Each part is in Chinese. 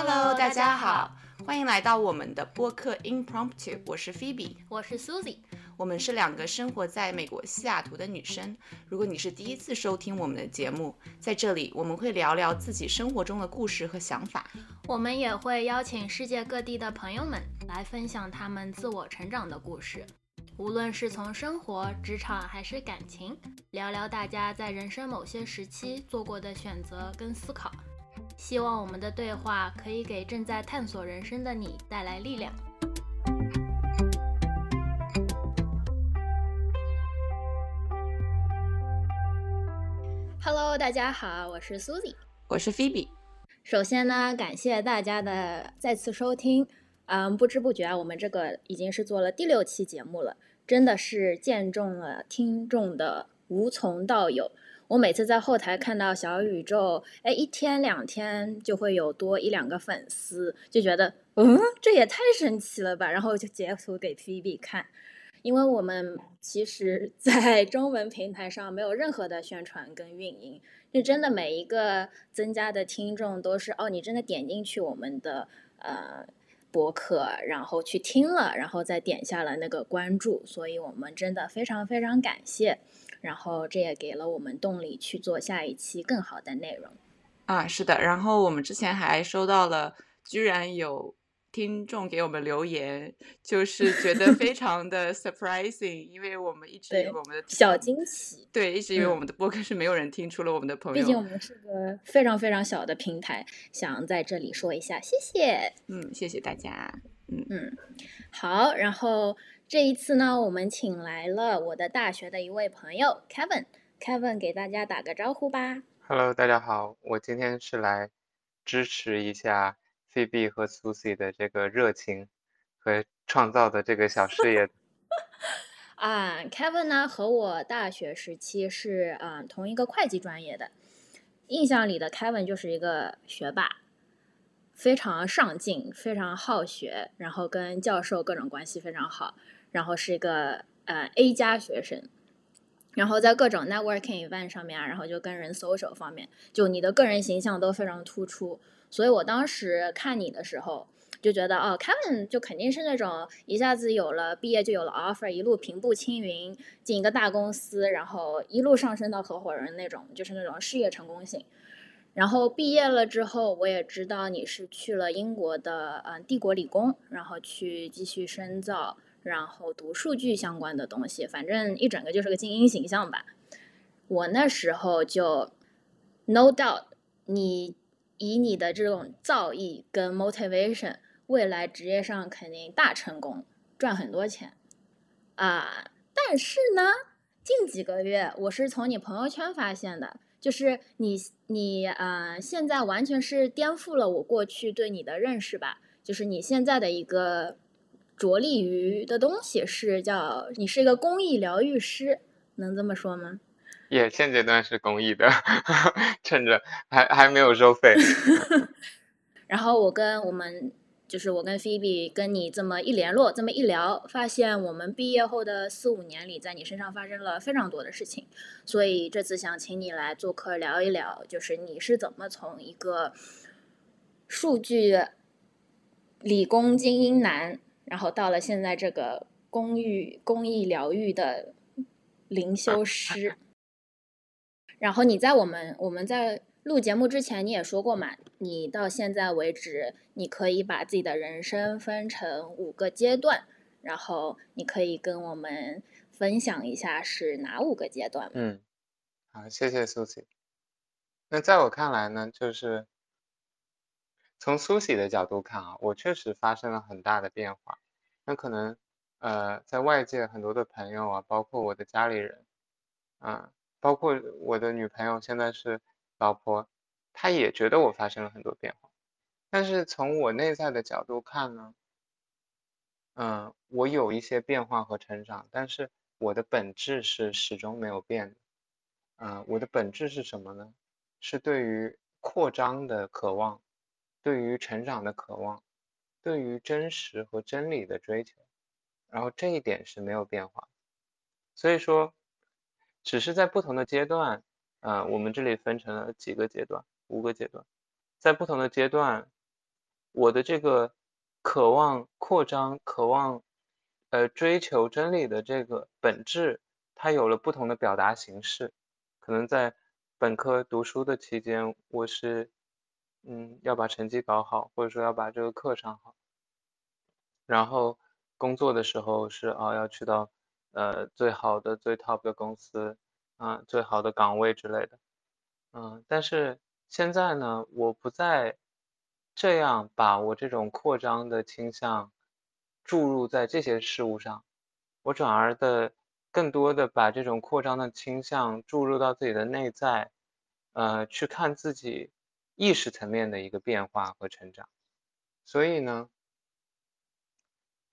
Hello，大家好，欢迎来到我们的播客 Impromptu。我是 Phoebe，我是 Susie，我们是两个生活在美国西雅图的女生。如果你是第一次收听我们的节目，在这里我们会聊聊自己生活中的故事和想法。我们也会邀请世界各地的朋友们来分享他们自我成长的故事，无论是从生活、职场还是感情，聊聊大家在人生某些时期做过的选择跟思考。希望我们的对话可以给正在探索人生的你带来力量。Hello，大家好，我是 Susie，我是 Phoebe。首先呢，感谢大家的再次收听。嗯，不知不觉啊，我们这个已经是做了第六期节目了，真的是见证了听众的无从到有。我每次在后台看到小宇宙，哎，一天两天就会有多一两个粉丝，就觉得，嗯，这也太神奇了吧！然后就截图给 Phoebe 看，因为我们其实，在中文平台上没有任何的宣传跟运营，就真的每一个增加的听众都是，哦，你真的点进去我们的呃博客，然后去听了，然后再点下了那个关注，所以我们真的非常非常感谢。然后这也给了我们动力去做下一期更好的内容。啊，是的。然后我们之前还收到了，居然有听众给我们留言，就是觉得非 常的 surprising，因为我们一直以为我们的小惊喜，对，一直以为我们的播客是没有人听，除了我们的朋友。毕竟我们是个非常非常小的平台，想在这里说一下谢谢。嗯，谢谢大家。嗯嗯，好，然后。这一次呢，我们请来了我的大学的一位朋友 Kevin。Kevin 给大家打个招呼吧。Hello，大家好，我今天是来支持一下 Phoebe 和 Susie 的这个热情和创造的这个小事业。啊，Kevin 呢和我大学时期是嗯同一个会计专业的，印象里的 Kevin 就是一个学霸。非常上进，非常好学，然后跟教授各种关系非常好，然后是一个呃 A 加学生，然后在各种 networking event 上面，然后就跟人 social 方面，就你的个人形象都非常突出，所以我当时看你的时候就觉得，哦，Kevin 就肯定是那种一下子有了毕业就有了 offer，一路平步青云进一个大公司，然后一路上升到合伙人那种，就是那种事业成功型。然后毕业了之后，我也知道你是去了英国的，嗯，帝国理工，然后去继续深造，然后读数据相关的东西，反正一整个就是个精英形象吧。我那时候就，no doubt，你以你的这种造诣跟 motivation，未来职业上肯定大成功，赚很多钱啊。但是呢，近几个月我是从你朋友圈发现的。就是你，你呃，现在完全是颠覆了我过去对你的认识吧。就是你现在的一个着力于的东西是叫你是一个公益疗愈师，能这么说吗？也现阶段是公益的，趁着还还没有收费。然后我跟我们。就是我跟菲比跟你这么一联络，这么一聊，发现我们毕业后的四五年里，在你身上发生了非常多的事情，所以这次想请你来做客聊一聊，就是你是怎么从一个数据理工精英男，然后到了现在这个公寓公益疗愈的灵修师，然后你在我们我们在。录节目之前你也说过嘛，你到现在为止，你可以把自己的人生分成五个阶段，然后你可以跟我们分享一下是哪五个阶段。嗯，好，谢谢苏西。那在我看来呢，就是从苏西的角度看啊，我确实发生了很大的变化。那可能呃，在外界很多的朋友啊，包括我的家里人，啊，包括我的女朋友，现在是。老婆，他也觉得我发生了很多变化，但是从我内在的角度看呢，嗯，我有一些变化和成长，但是我的本质是始终没有变的。嗯，我的本质是什么呢？是对于扩张的渴望，对于成长的渴望，对于真实和真理的追求，然后这一点是没有变化。所以说，只是在不同的阶段。啊，我们这里分成了几个阶段，五个阶段，在不同的阶段，我的这个渴望扩张、渴望呃追求真理的这个本质，它有了不同的表达形式。可能在本科读书的期间，我是嗯要把成绩搞好，或者说要把这个课上好。然后工作的时候是啊要去到呃最好的最 top 的公司啊最好的岗位之类的。嗯，但是现在呢，我不再这样把我这种扩张的倾向注入在这些事物上，我转而的更多的把这种扩张的倾向注入到自己的内在，呃，去看自己意识层面的一个变化和成长。所以呢，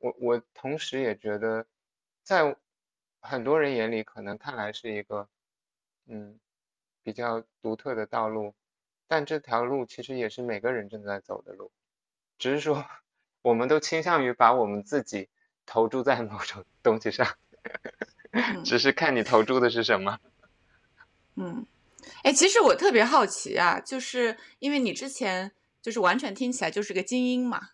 我我同时也觉得，在很多人眼里可能看来是一个，嗯。比较独特的道路，但这条路其实也是每个人正在走的路，只是说我们都倾向于把我们自己投注在某种东西上，只是看你投注的是什么。嗯，哎，其实我特别好奇啊，就是因为你之前就是完全听起来就是个精英嘛，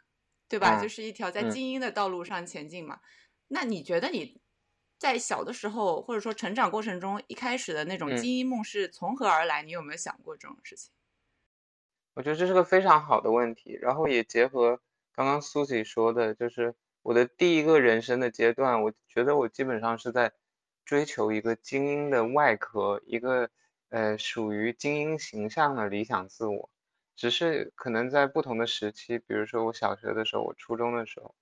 对吧？就是一条在精英的道路上前进嘛。那你觉得你？在小的时候，或者说成长过程中，一开始的那种精英梦是从何而来？你有没有想过这种事情？我觉得这是个非常好的问题，然后也结合刚刚苏西说的，就是我的第一个人生的阶段，我觉得我基本上是在追求一个精英的外壳，一个呃属于精英形象的理想自我。只是可能在不同的时期，比如说我小学的时候，我初中的时候，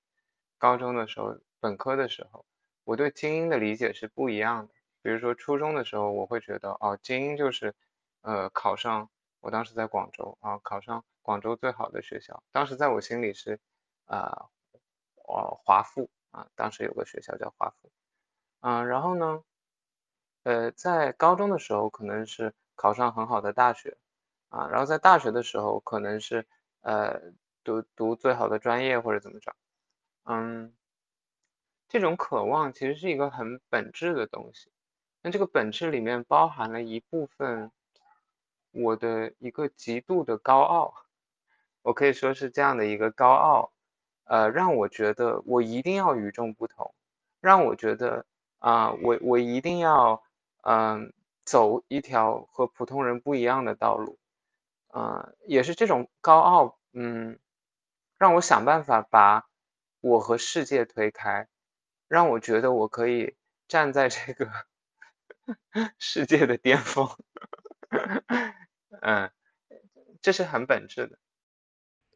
高中的时候，本科的时候。我对精英的理解是不一样的。比如说初中的时候，我会觉得哦，精英就是，呃，考上我当时在广州啊，考上广州最好的学校。当时在我心里是，啊，哦，华附啊，当时有个学校叫华附，嗯，然后呢，呃，在高中的时候可能是考上很好的大学，啊，然后在大学的时候可能是呃读读最好的专业或者怎么着，嗯。这种渴望其实是一个很本质的东西，那这个本质里面包含了一部分我的一个极度的高傲，我可以说是这样的一个高傲，呃，让我觉得我一定要与众不同，让我觉得啊，我我一定要嗯走一条和普通人不一样的道路，嗯，也是这种高傲，嗯，让我想办法把我和世界推开。让我觉得我可以站在这个 世界的巅峰，嗯，这是很本质的。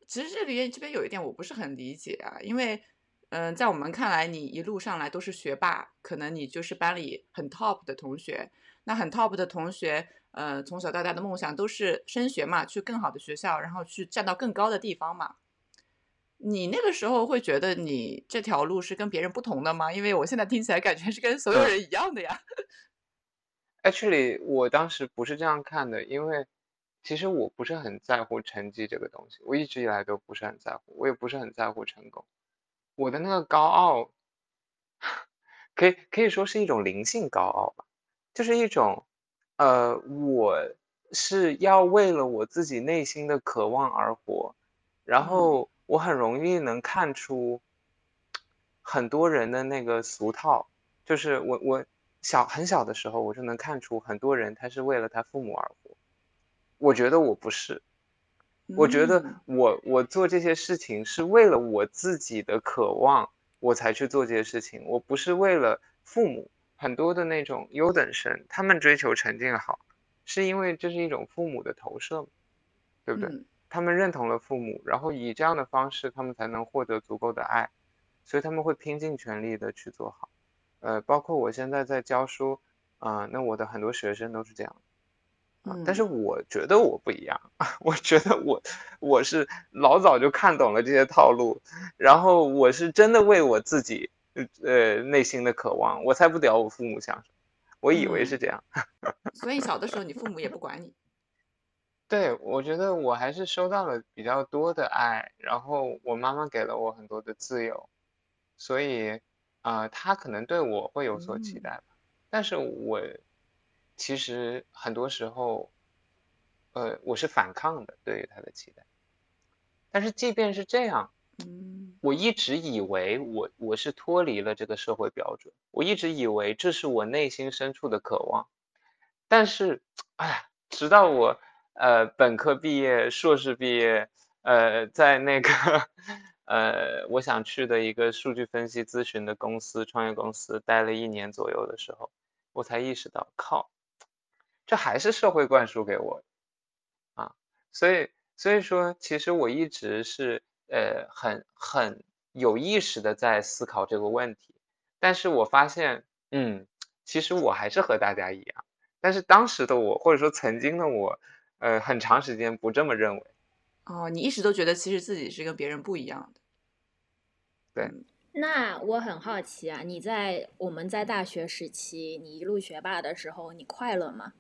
其实这里这边有一点我不是很理解啊，因为嗯，在我们看来，你一路上来都是学霸，可能你就是班里很 top 的同学。那很 top 的同学，呃，从小到大的梦想都是升学嘛，去更好的学校，然后去站到更高的地方嘛。你那个时候会觉得你这条路是跟别人不同的吗？因为我现在听起来感觉是跟所有人一样的呀。Actually，我当时不是这样看的，因为其实我不是很在乎成绩这个东西，我一直以来都不是很在乎，我也不是很在乎成功。我的那个高傲，可以可以说是一种灵性高傲吧，就是一种，呃，我是要为了我自己内心的渴望而活，然后。我很容易能看出很多人的那个俗套，就是我我小很小的时候，我就能看出很多人他是为了他父母而活。我觉得我不是，我觉得我我做这些事情是为了我自己的渴望，我才去做这些事情。我不是为了父母。很多的那种优等生，他们追求成绩好，是因为这是一种父母的投射，对不对？他们认同了父母，然后以这样的方式，他们才能获得足够的爱，所以他们会拼尽全力的去做好。呃，包括我现在在教书，啊，那我的很多学生都是这样，啊，但是我觉得我不一样，我觉得我我是老早就看懂了这些套路，然后我是真的为我自己，呃，内心的渴望，我才不屌我父母想什么，我以为是这样。所以小的时候你父母也不管你。对，我觉得我还是收到了比较多的爱，然后我妈妈给了我很多的自由，所以，啊，她可能对我会有所期待吧。但是我其实很多时候，呃，我是反抗的对于他的期待。但是即便是这样，嗯我一直以为我我是脱离了这个社会标准，我一直以为这是我内心深处的渴望，但是，哎，直到我呃本科毕业、硕士毕业，呃，在那个呃我想去的一个数据分析咨询的公司、创业公司待了一年左右的时候，我才意识到，靠，这还是社会灌输给我的啊，所以所以说，其实我一直是呃很很有意识的在思考这个问题，但是我发现，嗯，其实我还是和大家一样，但是当时的我或者说曾经的我，呃，很长时间不这么认为。哦，你一直都觉得其实自己是跟别人不一样的。对嗯那我很好奇啊，你在我们在大学时期，你一路学霸的时候，你快乐吗？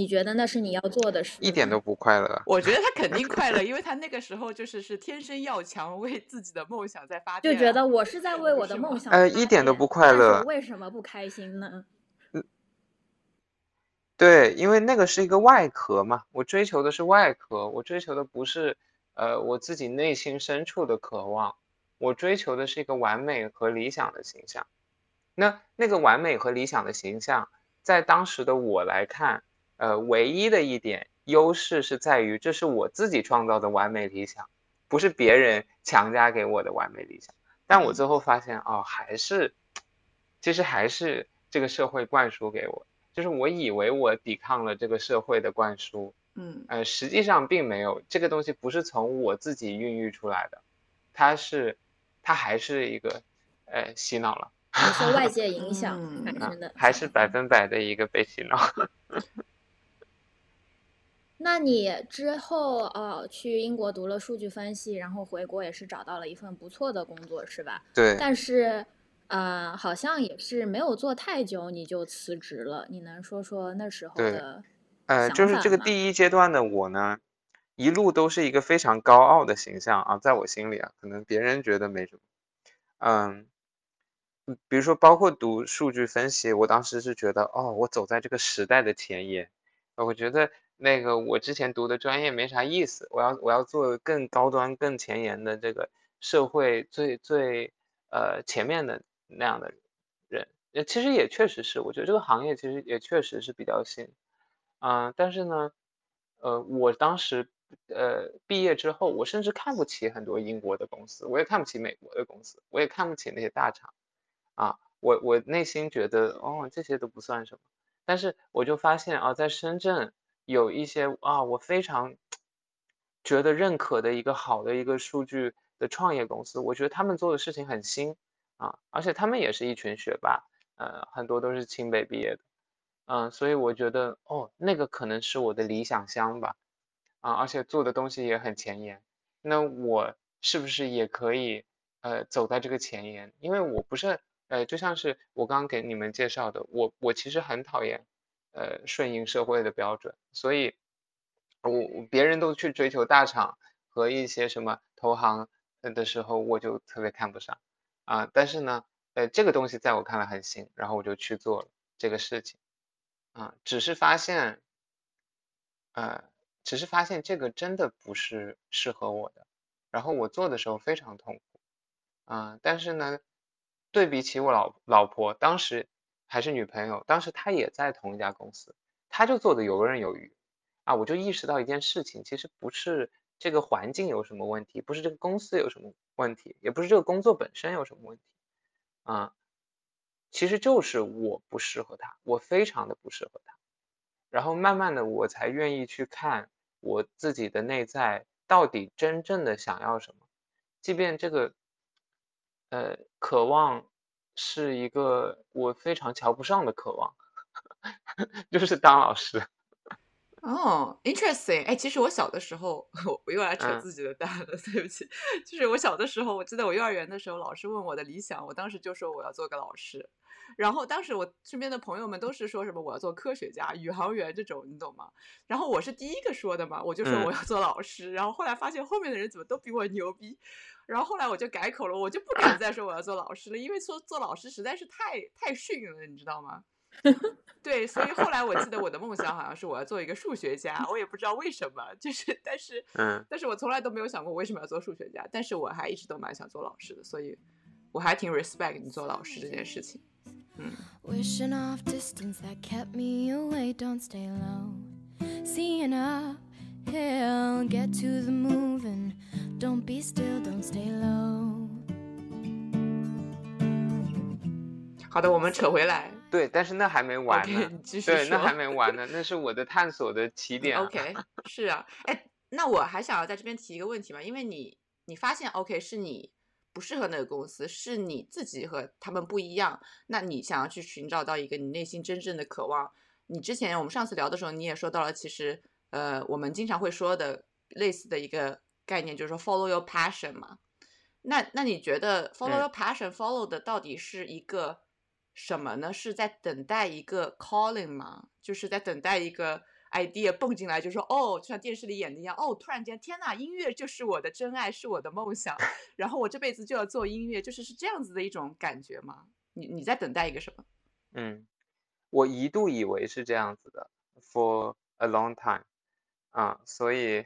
你觉得那是你要做的事？一点都。不快乐。我觉得 他肯定快乐，因为他那个时候就是是天生要强，为自己的梦想在发电啊。就觉得我是在为我的梦想呃一点都不快乐为什么不开心呢？对，因为那个是一个外壳嘛，我追求的是外壳，我追求的不是呃我自己内心深处的渴望，我追求的是一个完美和理想的形象。那那个完美和理想的形象，在当时的我来看，呃，唯一的一点优势是在于，这是我自己创造的完美理想，不是别人强加给我的完美理想。但我最后发现，哦，还是，其实还是这个社会灌输给我，就是我以为我抵抗了这个社会的灌输，嗯呃，实际上并没有，这个东西不是从我自己孕育出来的，它是，它还是一个，呃，洗脑了。你受外界影响嗯产啊生的，还是百分百的一个被洗脑。那你之后呃去英国读了数据分析，然后回国也是找到了一份不错的工作，是吧？对，但是呃好像也是没有做太久你就辞职了，你能说说那时候对的呃，就是这个第一阶段的我呢，一路都是一个非常高傲的形象啊，在我心里啊，可能别人觉得没什么，嗯，嗯比如说包括读数据分析，我当时是觉得，哦，我走在这个时代的前沿，呃我觉得那个我之前读的专业没啥意思，我要我要做更高端、更前沿的这个社会最最呃前面的那样的人，其实也确实是，我觉得这个行业其实也确实是比较新。啊、但是呢，呃，我当时呃毕业之后，我甚至看不起很多英国的公司，我也看不起美国的公司，我也看不起那些大厂。啊，我我内心觉得哦这些都不算什么，但是我就发现啊，在深圳有一些啊我非常觉得认可的一个好的一个数据的创业公司，我觉得他们做的事情很新啊，而且他们也是一群学霸，呃，很多都是清北毕业的。嗯，所以我觉得哦，那个可能是我的理想乡吧，啊，而且做的东西也很前沿。那我是不是也可以呃走在这个前沿？因为我不是呃，就像是我刚刚给你们介绍的，我我其实很讨厌呃顺应社会的标准，所以我别人都去追求大厂和一些什么投行的时候，我就特别看不上啊。但是呢，呃，这个东西在我看来很新，然后我就去做了这个事情。啊，只是发现，呃，只是发现这个真的不是适合我的，然后我做的时候非常痛苦，啊，但是呢，对比起我老老婆，当时还是女朋友，当时她也在同一家公司，她就做的游刃有余，啊，我就意识到一件事情，其实不是这个环境有什么问题，不是这个公司有什么问题，也不是这个工作本身有什么问题，啊。其实就是我不适合他，我非常的不适合他。然后慢慢的，我才愿意去看我自己的内在到底真正的想要什么，即便这个，呃，渴望是一个我非常瞧不上的渴望，就是当老师。哦，interesting。哎，其实我小的时候，我 我又来扯嗯自己的蛋了，对不起。就是我小的时候，我记得我幼儿园的时候，老师问我的理想，我当时就说我要做个老师。然后当时我身边的朋友们都是说什么我要做科学家、宇航员这种，你懂吗？然后我是第一个说的嘛，我就说嗯我要做老师。然后后来发现后面的人怎么都比我牛逼，然后后来我就改口了，我就不敢 再说我要做老师了，因为说做老师实在是太太逊了，你知道吗？对，所以后来我记得我的梦想好像是我要做一个数学家，我也不知道为什么，就是但是嗯但是我从来都没有想过为什么要做数学家，但是我还一直都蛮想做老师的，所以我还挺 respect 你做老师这件事情。Wishing off distance that kept me away. Don't stay low. Seeing up hill, get to the moving. Don't be still, don't stay low. 好的，我们扯回来对，但是那还没完呢。对，那还没完呢，那是我的探索的起点啊。OK，是啊，哎，那我还想要在这边提一个问题嘛，因为你你发现 OK 是你不适合那个公司，是你自己和他们不一样，那你想要去寻找到一个你内心真正的渴望。你之前我们上次聊的时候，你也说到了，其实呃，我们经常会说的类似的一个概念，就是说 follow your passion 嘛。那那你觉得 follow 嗯 your passion follow 的到底是一个什么呢？是在等待一个 calling 吗？就是在等待一个 idea 蹦进来，就说哦，就像电视里演的一样，哦，突然间，天呐，音乐就是我的真爱，是我的梦想，然后我这辈子就要做音乐，就是是这样子的一种感觉吗？你你在等待一个什么？嗯，我一度以为是这样子的，for a long time，啊，所以，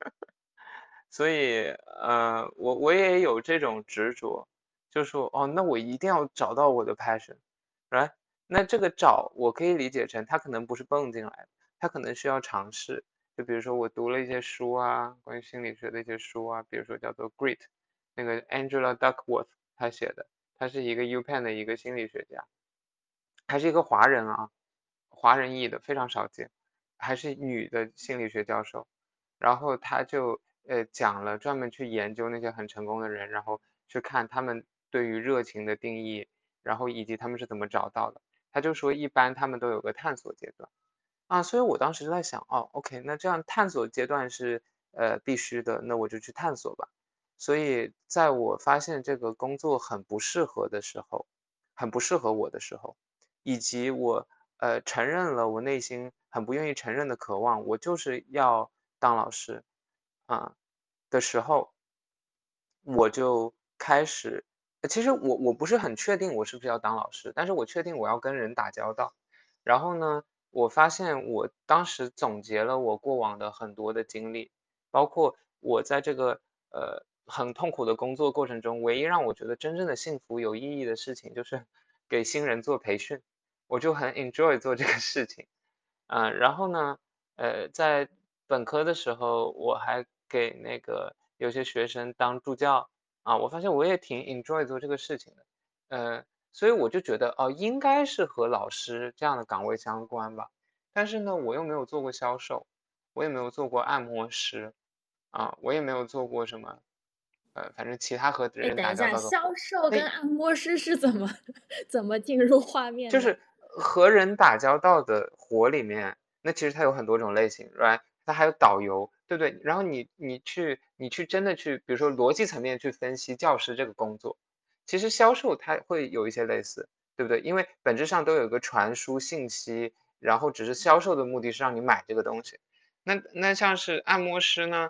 所以，呃，我我也有这种执着，就说，哦，那我一定要找到我的 passion，right？那这个找，我可以理解成，他可能不是蹦进来的，他可能需要尝试。就比如说，我读了一些书啊，关于心理学的一些书啊，比如说叫做《Grit》，那个 Angela Duckworth 她写的，她是一个 UPenn 的一个心理学家。还是一个华人啊，华人裔的非常少见，还是女的心理学教授，然后他就呃讲了专门去研究那些很成功的人，然后去看他们对于热情的定义，然后以及他们是怎么找到的。他就说一般他们都有个探索阶段啊，所以我当时就在想，哦，OK，那这样探索阶段是呃必须的，那我就去探索吧。所以在我发现这个工作很不适合的时候，很不适合我的时候。以及我呃承认了我内心很不愿意承认的渴望，我就是要当老师啊、的时候，我就开始，其实我我不是很确定我是不是要当老师，但是我确定我要跟人打交道。然后呢，我发现我当时总结了我过往的很多的经历，包括我在这个呃很痛苦的工作过程中，唯一让我觉得真正的幸福有意义的事情，就是给新人做培训。我就很 enjoy 做这个事情，嗯、然后呢，呃，在本科的时候，我还给那个有些学生当助教啊，我发现我也挺 enjoy 做这个事情的，呃，所以我就觉得哦，应该是和老师这样的岗位相关吧，但是呢，我又没有做过销售，我也没有做过按摩师，啊，我也没有做过什么，呃，反正其他和哎，人等一下，打交道的销售跟那按摩师是怎么 怎么进入画面的？就是和人打交道的活里面，那其实它有很多种类型，right？它还有导游，对不对？然后你你去你去真的去，比如说逻辑层面去分析教师这个工作，其实销售它会有一些类似，对不对？因为本质上都有一个传输信息，然后只是销售的目的是让你买这个东西。那那像是按摩师呢，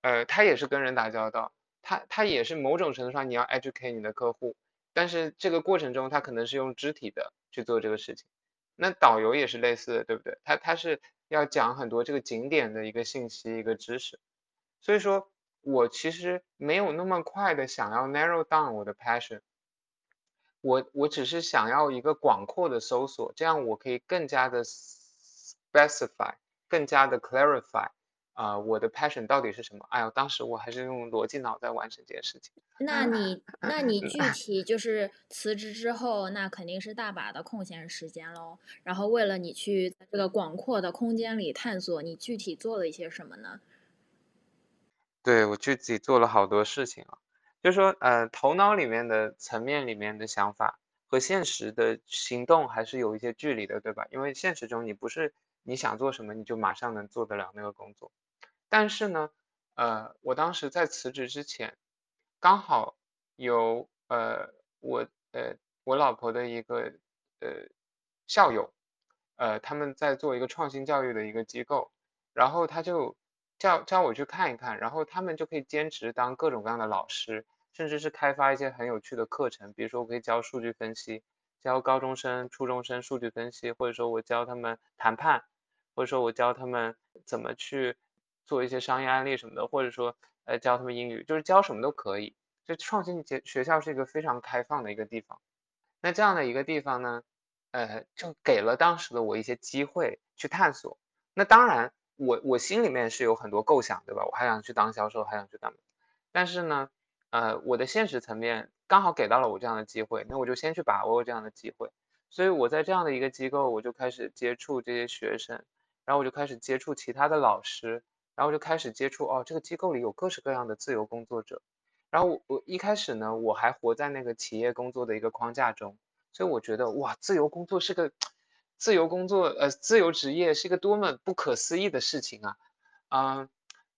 呃，他也是跟人打交道，他他也是某种程度上你要 educate 你的客户，但是这个过程中他可能是用肢体的去做这个事情。那导游也是类似的，对不对？他他是要讲很多这个景点的一个信息、一个知识，所以说我其实没有那么快的想要 narrow down 我的 passion，我我只是想要一个广阔的搜索，这样我可以更加的 specify，更加的 clarify，啊、我的 passion 到底是什么？哎呦，当时我还是用逻辑脑在完成这件事情。那你那你具体就是辞职之后，那肯定是大把的空闲时间喽。然后为了你去这个广阔的空间里探索，你具体做了一些什么呢？对，我具体做了好多事情啊，就是说，呃，头脑里面的层面里面的想法和现实的行动还是有一些距离的，对吧？因为现实中你不是你想做什么你就马上能做得了那个工作，但是呢，呃，我当时在辞职之前，刚好有呃我呃我老婆的一个呃校友，呃他们在做一个创新教育的一个机构，然后他就叫叫我去看一看，然后他们就可以兼职当各种各样的老师，甚至是开发一些很有趣的课程，比如说我可以教数据分析，教高中生、初中生数据分析，或者说我教他们谈判，或者说我教他们怎么去做一些商业案例什么的，或者说呃教他们英语，就是教什么都可以。就创新学学校是一个非常开放的一个地方。那这样的一个地方呢，呃，就给了当时的我一些机会去探索。那当然，我我心里面是有很多构想，对吧？我还想去当销售，还想去干嘛？但是呢，呃，我的现实层面刚好给到了我这样的机会，那我就先去把握这样的机会。所以我在这样的一个机构，我就开始接触这些学生，然后我就开始接触其他的老师，然后就开始接触哦，这个机构里有各式各样的自由工作者。然后我我一开始呢，我还活在那个企业工作的一个框架中，所以我觉得哇，自由工作是个自由工作，呃，自由职业是一个多么不可思议的事情啊！啊，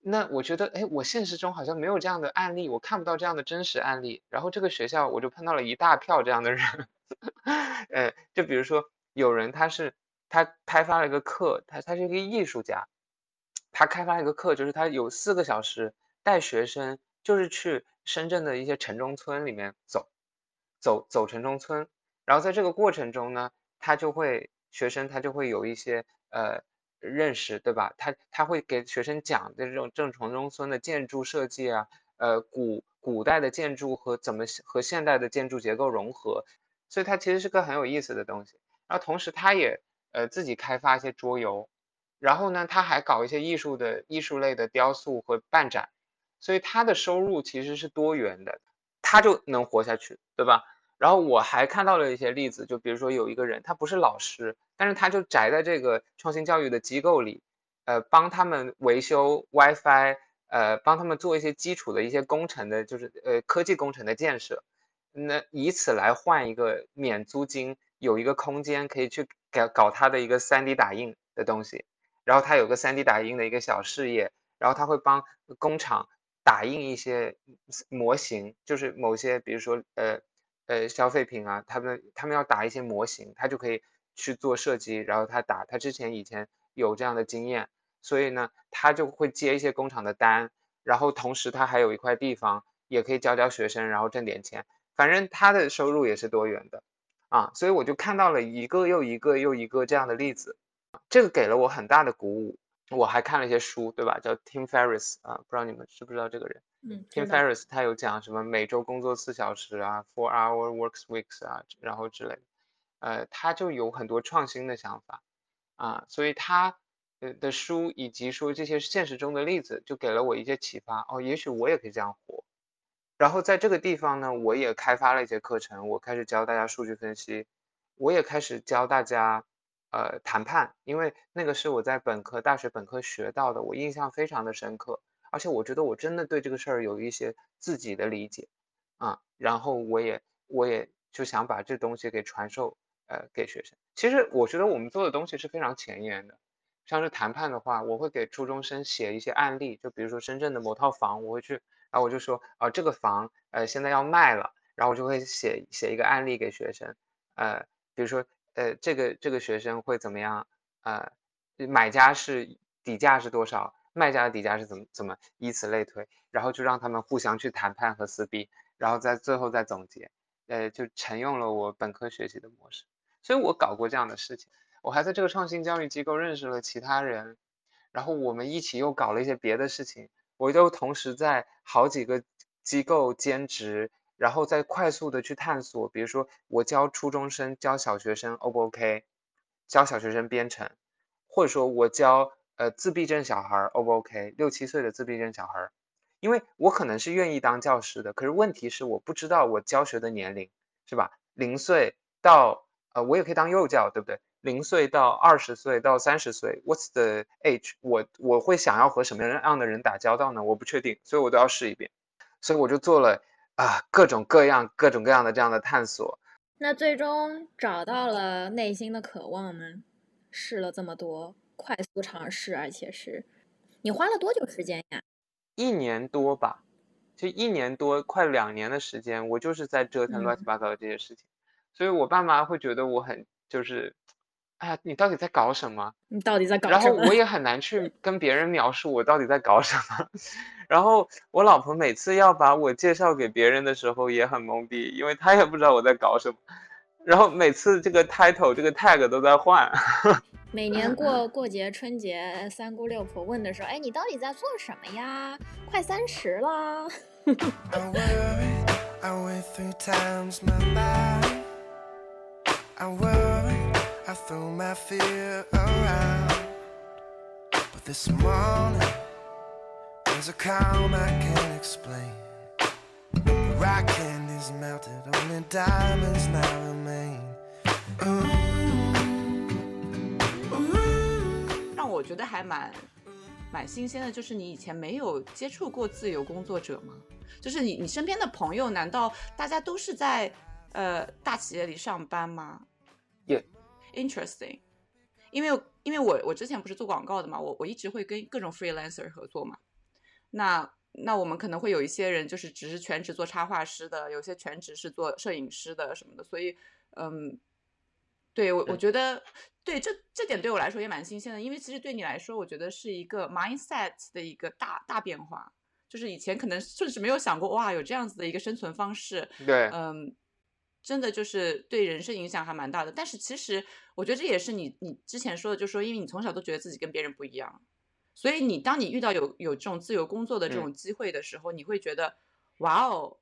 那我觉得，哎，我现实中好像没有这样的案例，我看不到这样的真实案例。然后这个学校我就碰到了一大票这样的人，呃，就比如说有人他是他开发了一个课，他他是一个艺术家，他开发一个课，就是他有四个小时带学生，就是去深圳的一些城中村里面走，走走城中村，然后在这个过程中呢，他就会。学生他就会有一些呃认识，对吧？他他会给学生讲的这种正城中村的建筑设计啊，呃古古代的建筑和怎么和现代的建筑结构融合，所以它其实是个很有意思的东西。然后同时他也呃自己开发一些桌游，然后呢他还搞一些艺术的艺术类的雕塑和办展，所以他的收入其实是多元的，他就能活下去，对吧？然后我还看到了一些例子，就比如说有一个人，他不是老师，但是他就宅在这个创新教育的机构里，呃，帮他们维修 WiFi，呃，帮他们做一些基础的一些工程的，就是呃科技工程的建设，那以此来换一个免租金，有一个空间可以去搞搞他的一个 3D 打印的东西，然后他有个 3D 打印的一个小事业，然后他会帮工厂打印一些模型，就是某些比如说呃。呃，消费品啊，他们他们要打一些模型，他就可以去做设计，然后他打，他之前以前有这样的经验，所以呢，他就会接一些工厂的单，然后同时他还有一块地方，也可以教教学生，然后挣点钱，反正他的收入也是多元的，啊，所以我就看到了一个又一个又一个这样的例子，这个给了我很大的鼓舞。我还看了一些书，对吧？叫 Tim Ferriss 啊，不知道你们知不知道这个人？嗯，Tim Ferris 他有讲什么每周工作四小时啊，Four Hour Works Weeks 啊，然后之类的，呃，他就有很多创新的想法啊，所以他呃的书以及说这些现实中的例子，就给了我一些启发。哦，也许我也可以这样活。然后在这个地方呢，我也开发了一些课程，我开始教大家数据分析，我也开始教大家。呃，谈判，因为那个是我在本科、大学本科学到的，我印象非常的深刻，而且我觉得我真的对这个事儿有一些自己的理解啊，然后我也我也就想把这东西给传授呃给学生。其实我觉得我们做的东西是非常前沿的，像是谈判的话，我会给初中生写一些案例，就比如说深圳的某套房，我会去，然后我就说啊这个房呃现在要卖了，然后我就会写写一个案例给学生，呃，比如说。呃，这个这个学生会怎么样？呃，买家是底价是多少？卖家的底价是怎么怎么？以此类推，然后就让他们互相去谈判和撕逼，然后在最后再总结。呃，就承用了我本科学习的模式，所以我搞过这样的事情。我还在这个创新教育机构认识了其他人，然后我们一起又搞了一些别的事情。我就同时在好几个机构兼职。然后再快速的去探索，比如说我教初中生教小学生 O 不 OK，教小学生编程，或者说我教呃自闭症小孩 O 不 OK，六七岁的自闭症小孩，因为我可能是愿意当教师的，可是问题是我不知道我教学的年龄是吧？零岁到呃我也可以当幼教，对不对？零岁到二十岁到三十岁，What's the age？我我会想要和什么样的人打交道呢？我不确定，所以我都要试一遍，所以我就做了。啊，各种各样、各种各样的这样的探索，那最终找到了内心的渴望吗？试了这么多，快速尝试，而且是，你花了多久时间呀？一年多吧，就一年多，快两年的时间，我就是在折腾乱七八糟的这些事情，所以我爸妈会觉得我很就是。哎，你到底在搞什么？你到底在搞什么？然后我也很难去跟别人描述我到底在搞什么。然后我老婆每次要把我介绍给别人的时候也很懵逼，因为她也不知道我在搞什么。然后每次这个 title 这个 tag 都在换。每年过过节、春节，三姑六婆问的时候，哎，你到底在做什么呀？快三十了。I worry, I went three times my mind. I worry, I throw my fear around. But this morning, there's a calm I can't explain. The rock candy's melted, only diamonds now remain. Ooh, ooh. 让我觉得还蛮蛮新鲜的，就是你以前没有接触过自由工作者吗？就是你你身边的朋友，难道大家都是在呃大企业里上班吗 Yeah. Interesting，因为因为我我之前不是做广告的嘛，我我一直会跟各种 freelancer 合作嘛。那那我们可能会有一些人就是只是全职做插画师的，有些全职是做摄影师的什么的，所以嗯，对我我嗯觉得对这这点对我来说也蛮新鲜的，因为其实对你来说，我觉得是一个 mindset 的一个大大变化，就是以前可能甚至没有想过哇有这样子的一个生存方式，对，嗯，真的就是对人生影响还蛮大的。但是其实我觉得这也是你你之前说的，就是说因为你从小都觉得自己跟别人不一样，所以你当你遇到有有这种自由工作的这嗯种机会的时候，你会觉得哇哦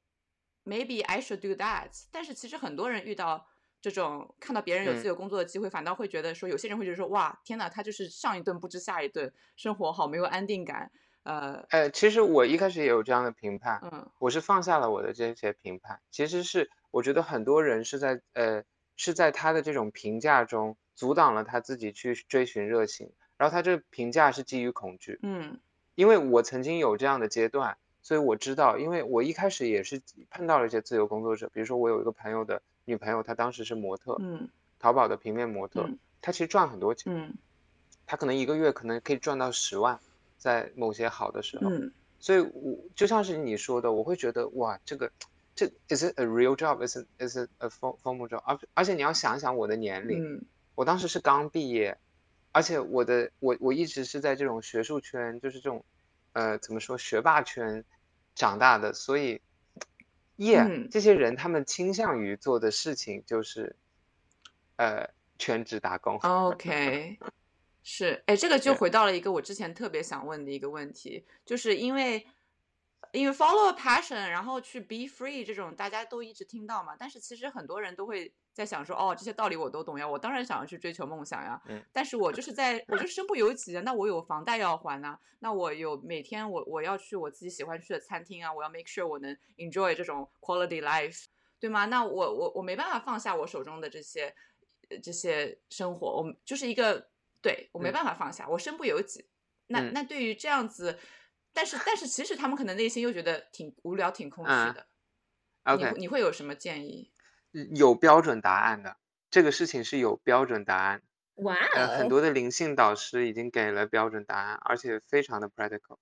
，maybe I should do that。但是其实很多人遇到这种看到别人有自嗯由工作的机会，反倒会觉得说，有些人会觉得说哇天呐，他就是上一顿不知下一顿，生活好没有安定感。呃，呃，其实我一开始也有这样的评判，嗯我是放下了我的这些评判，其实是我觉得很多人是在呃是在他的这种评价中阻挡了他自己去追寻热情，然后他这个评价是基于恐惧，嗯。因为我曾经有这样的阶段，所以我知道，因为我一开始也是碰到了一些自由工作者，比如说我有一个朋友的女朋友，她当时是模特，嗯淘宝的平面模特。嗯，她其实赚很多钱，嗯。她可能一个月可能可以赚到十万，在某些好的时候。嗯。所以我就像是你说的，我会觉得哇，这个这 is it a real job? Is it is it a form formal job? 而而且你要想想我的年龄，嗯我当时是刚毕业，而且我的我我一直是在这种学术圈，就是这种呃怎么说学霸圈长大的，所以耶、嗯这些人他们倾向于做的事情就是呃全职打工。OK，是，哎，这个就回到了一个我之前特别想问的一个问题，就是因为因为 follow a passion，然后去 be free 这种大家都一直听到嘛，但是其实很多人都会在想说，哦，这些道理我都懂呀，我当然想要去追求梦想呀，嗯但是我就是在我就身不由己啊，那我有房贷要还呐、那我有每天我我要去我自己喜欢去的餐厅啊，我要 make sure 我能 enjoy 这种 quality life，对吗？那我我我没办法放下我手中的这些呃这些生活，我就是一个对我没嗯办法放下，我身不由己。那嗯那对于这样子，但是但是其实他们可能内心又觉得挺无聊、挺空虚嗯的。你你会有什么建议？有标准答案的，这个事情是有标准答案。哇呃，很哦，多的灵性导师已经给了标准答案，而且非常的 practical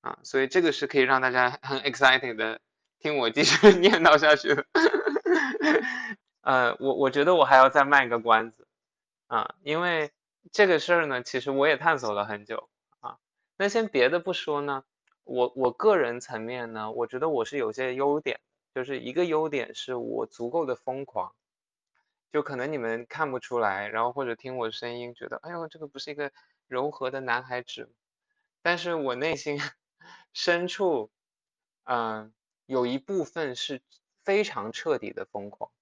啊，所以这个是可以让大家 很 exciting 的听我继续 念叨下去的。呃，我我觉得我还要再卖个关子啊，因为这个事儿呢，其实我也探索了很久啊。那先别的不说呢，我我个人层面呢，我觉得我是有些优点，就是一个优点是我足够的疯狂。就可能你们看不出来，然后或者听我声音觉得，哎呦，这个不是一个柔和的男孩子，但是我内心 深处，嗯、有一部分是非常彻底的疯狂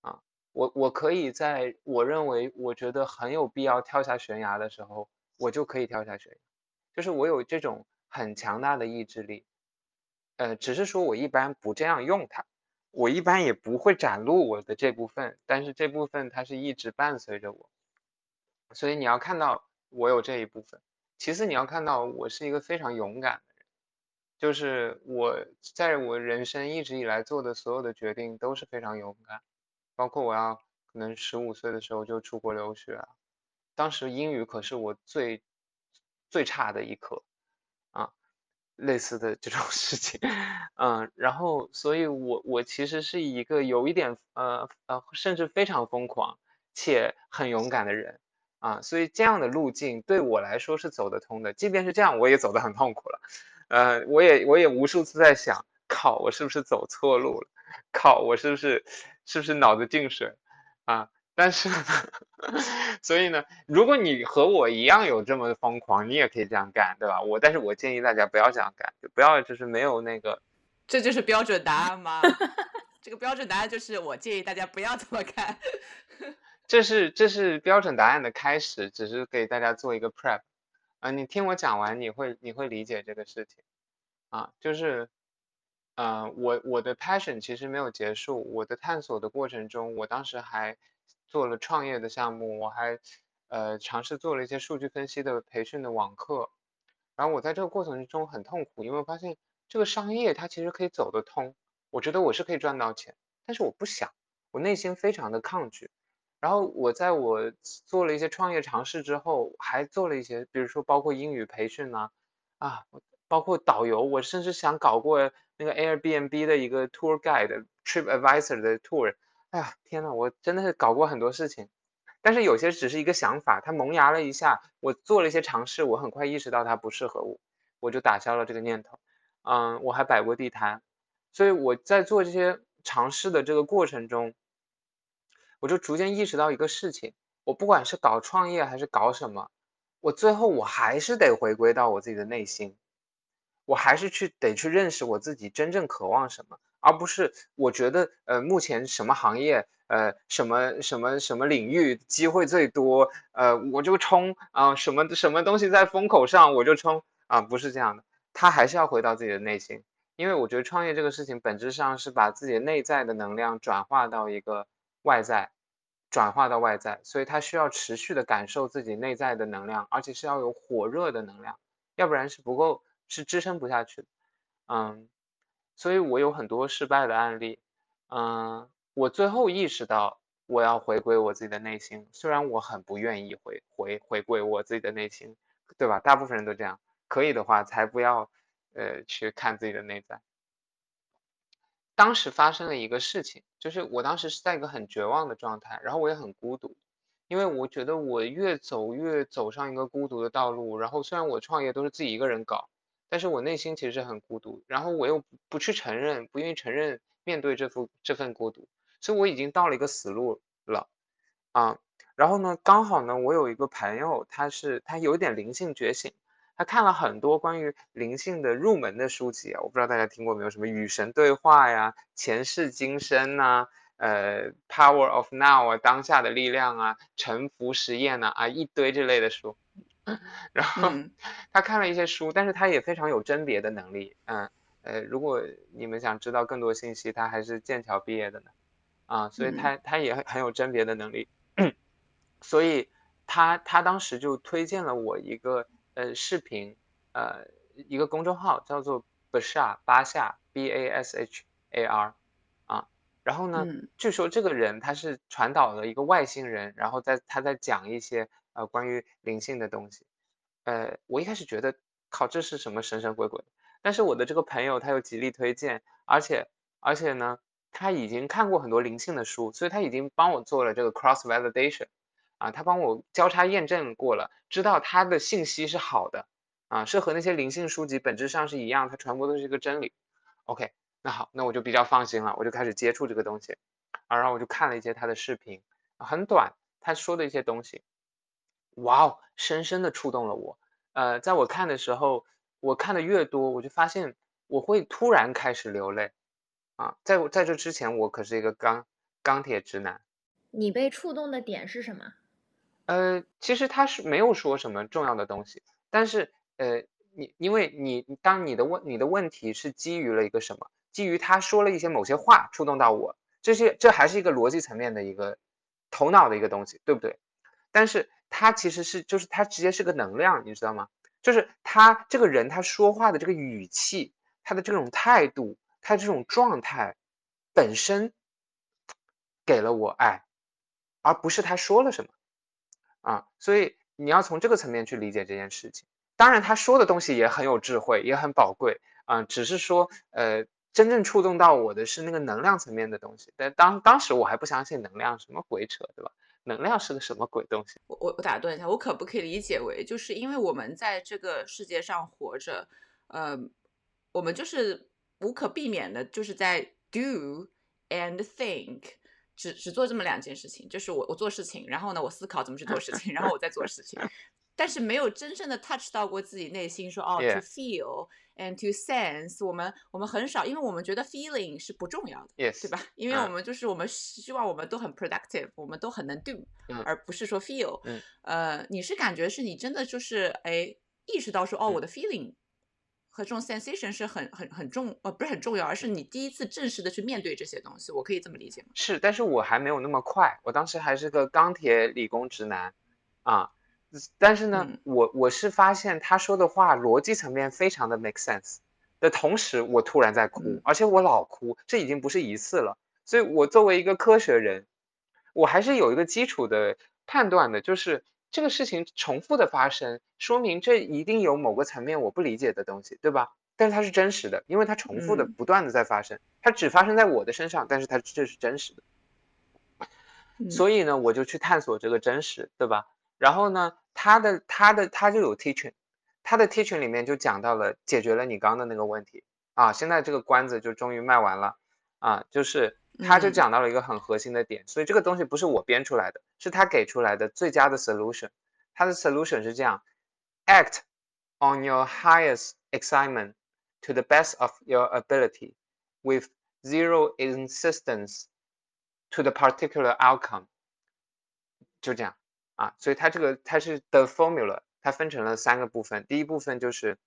啊。我我可以在我认为我觉得很有必要跳下悬崖的时候，我就可以跳下悬崖，就是我有这种很强大的意志力，呃，只是说我一般不这样用它。我一般也不会展露我的这部分，但是这部分它是一直伴随着我，所以你要看到我有这一部分。其次，你要看到我是一个非常勇敢的人，就是我在我人生一直以来做的所有的决定都是非常勇敢，包括我要可能十五岁的时候就出国留学啊，当时英语可是我最最差的一科啊，类似的这种 事情，嗯，然后所以我我其实是一个有一点呃呃甚至非常疯狂且很勇敢的人啊，所以这样的路径对我来说是走得通的，即便是这样，我也走得很痛苦了，呃，我也我也无数次在想，靠，我是不是走错路了？靠，我是不是是不是脑子进水？啊。但是呢，所以呢，如果你和我一样有这么疯狂，你也可以这样干，对吧？我但是我建议大家不要这样干，就不要就是没有那个，这就是标准答案吗？这个标准答案就是我建议大家不要这么干。这是这是标准答案的开始，只是给大家做一个 prep 啊。你听我讲完，你会你会理解这个事情啊，就是呃，我我的 passion 其实没有结束，我的探索的过程中，我当时还做了创业的项目，我还呃尝试做了一些数据分析的培训的网课，然后我在这个过程中很痛苦，因为我发现这个商业它其实可以走得通，我觉得我是可以赚到钱，但是我不想，我内心非常的抗拒。然后我在我做了一些创业尝试之后，还做了一些，比如说包括英语培训呐，啊，包括导游，我甚至想搞过那个 Airbnb 的一个 tour guide、trip advisor 的 tour。哎呀，天呐，我真的是搞过很多事情，但是有些只是一个想法，它萌芽了一下，我做了一些尝试，我很快意识到它不适合我，我就打消了这个念头。嗯，我还摆过地摊，所以我在做这些尝试的这个过程中。我就逐渐意识到一个事情，我不管是搞创业还是搞什么，我最后我还是得回归到我自己的内心，我还是去得去认识我自己真正渴望什么，而不是我觉得呃目前什么行业呃什么什么什么领域机会最多呃我就冲啊什么什么东西在风口上我就冲啊不是这样的，他还是要回到自己的内心，因为我觉得创业这个事情本质上是把自己内在的能量转化到一个外在。转化到外在，所以他需要持续的感受自己内在的能量，而且是要有火热的能量，要不然是不够，是支撑不下去的。嗯，所以我有很多失败的案例。嗯，我最后意识到我要回归我自己的内心，虽然我很不愿意回回回归我自己的内心，对吧？大部分人都这样，可以的话才不要呃去看自己的内在。当时发生了一个事情，就是我当时是在一个很绝望的状态，然后我也很孤独，因为我觉得我越走越走上一个孤独的道路。然后虽然我创业都是自己一个人搞，但是我内心其实很孤独。然后我又不去承认，不愿意承认面对这副这份孤独，所以我已经到了一个死路了啊。然后呢，刚好呢，我有一个朋友，他是他有点灵性觉醒。他看了很多关于灵性的入门的书籍啊，我不知道大家听过没有？什么与神对话呀、前世今生呐、呃，Power of Now 啊，当下的力量啊、沉浮实验呐啊，一堆这类的书。然后 他看了一些书，但是他也非常有甄别的能力。嗯，呃，如果你们想知道更多信息，他还是剑桥毕业的呢。啊，所以他他也很有甄别的能力。所以他他当时就推荐了我一个。呃，视频，呃，一个公众号叫做 Bashar 巴夏 B A S H A R 啊，然后呢，据说这个人他是传导了一个外星人，然后在他在讲一些呃关于灵性的东西，呃，我一开始觉得靠这是什么神神鬼鬼，但是我的这个朋友他又极力推荐，而且而且呢，他已经看过很多灵性的书，所以他已经帮我做了这个 cross validation。啊，他帮我交叉验证过了，知道他的信息是好的，啊，是和那些灵性书籍本质上是一样，它传播的是一个真理。OK，那好，那我就比较放心了，我就开始接触这个东西，啊，然后我就看了一些他的视频，很短，他说的一些东西，哇哦，深深的触动了我。呃，在我看的时候，我看的越多，我就发现我会突然开始流泪，啊，在在这之前，我可是一个钢钢铁直男。你被触动的点是什么？呃，其实他是没有说什么重要的东西，但是呃，你因为你当你的问你的问题是基于了一个什么？基于他说了一些某些话触动到我，这些这还是一个逻辑层面的一个头脑的一个东西，对不对？但是他其实是就是他直接是个能量，你知道吗？就是他这个人他说话的这个语气，他的这种态度，他这种状态本身给了我爱，而不是他说了什么。啊，所以你要从这个层面去理解这件事情。当然，他说的东西也很有智慧，也很宝贵啊。只是说，呃，真正触动到我的是那个能量层面的东西。但当当时我还不相信能量，什么鬼扯，对吧？能量是个什么鬼东西？我我我打断一下，我可不可以理解为，就是因为我们在这个世界上活着，呃，我们就是无可避免的，就是在 do and think。只只做这么两件事情，就是我我做事情，然后呢我思考怎么去做事情，然后我再做事情，但是没有真正的 touch 到过自己内心，说哦 to feel and to sense，我们我们很少，因为我们觉得 feeling 是不重要的。yes，对吧？因为嗯我们就是我们希望我们都很 productive，我们都很能 do，、嗯而不是说 feel。嗯呃，你是感觉是你真的就是哎意识到说哦，嗯我的 feeling 和这种 sensation 是很很很重呃不是很重要，而是你第一次正式的去面对这些东西，我可以这么理解吗？是，但是我还没有那么快，我当时还是个钢铁理工直男啊。但是呢，嗯我我是发现他说的话逻辑层面非常的 make sense 的同时，我突然在哭嗯，而且我老哭，这已经不是一次了。所以我作为一个科学人，我还是有一个基础的判断的，就是这个事情重复的发生，说明这一定有某个层面我不理解的东西，对吧？但是它是真实的，因为它重复的嗯不断的在发生，它只发生在我的身上，但是它这是真实的。嗯所以呢，我就去探索这个真实，对吧？然后呢，他的他的他就有 teaching，他的 teaching 里面就讲到了解决了你刚刚的那个问题啊，现在这个关子就终于卖完了啊，就是他就嗯讲到了一个很核心的点，所以这个东西不是我编出来的，是他给出来的最佳的 solution。他的 solution 是这样：act on your highest excitement to the best of your ability with zero insistence to the particular outcome。就这样啊，所以它这个它是的 formula，它分成了三个部分。第一部分就是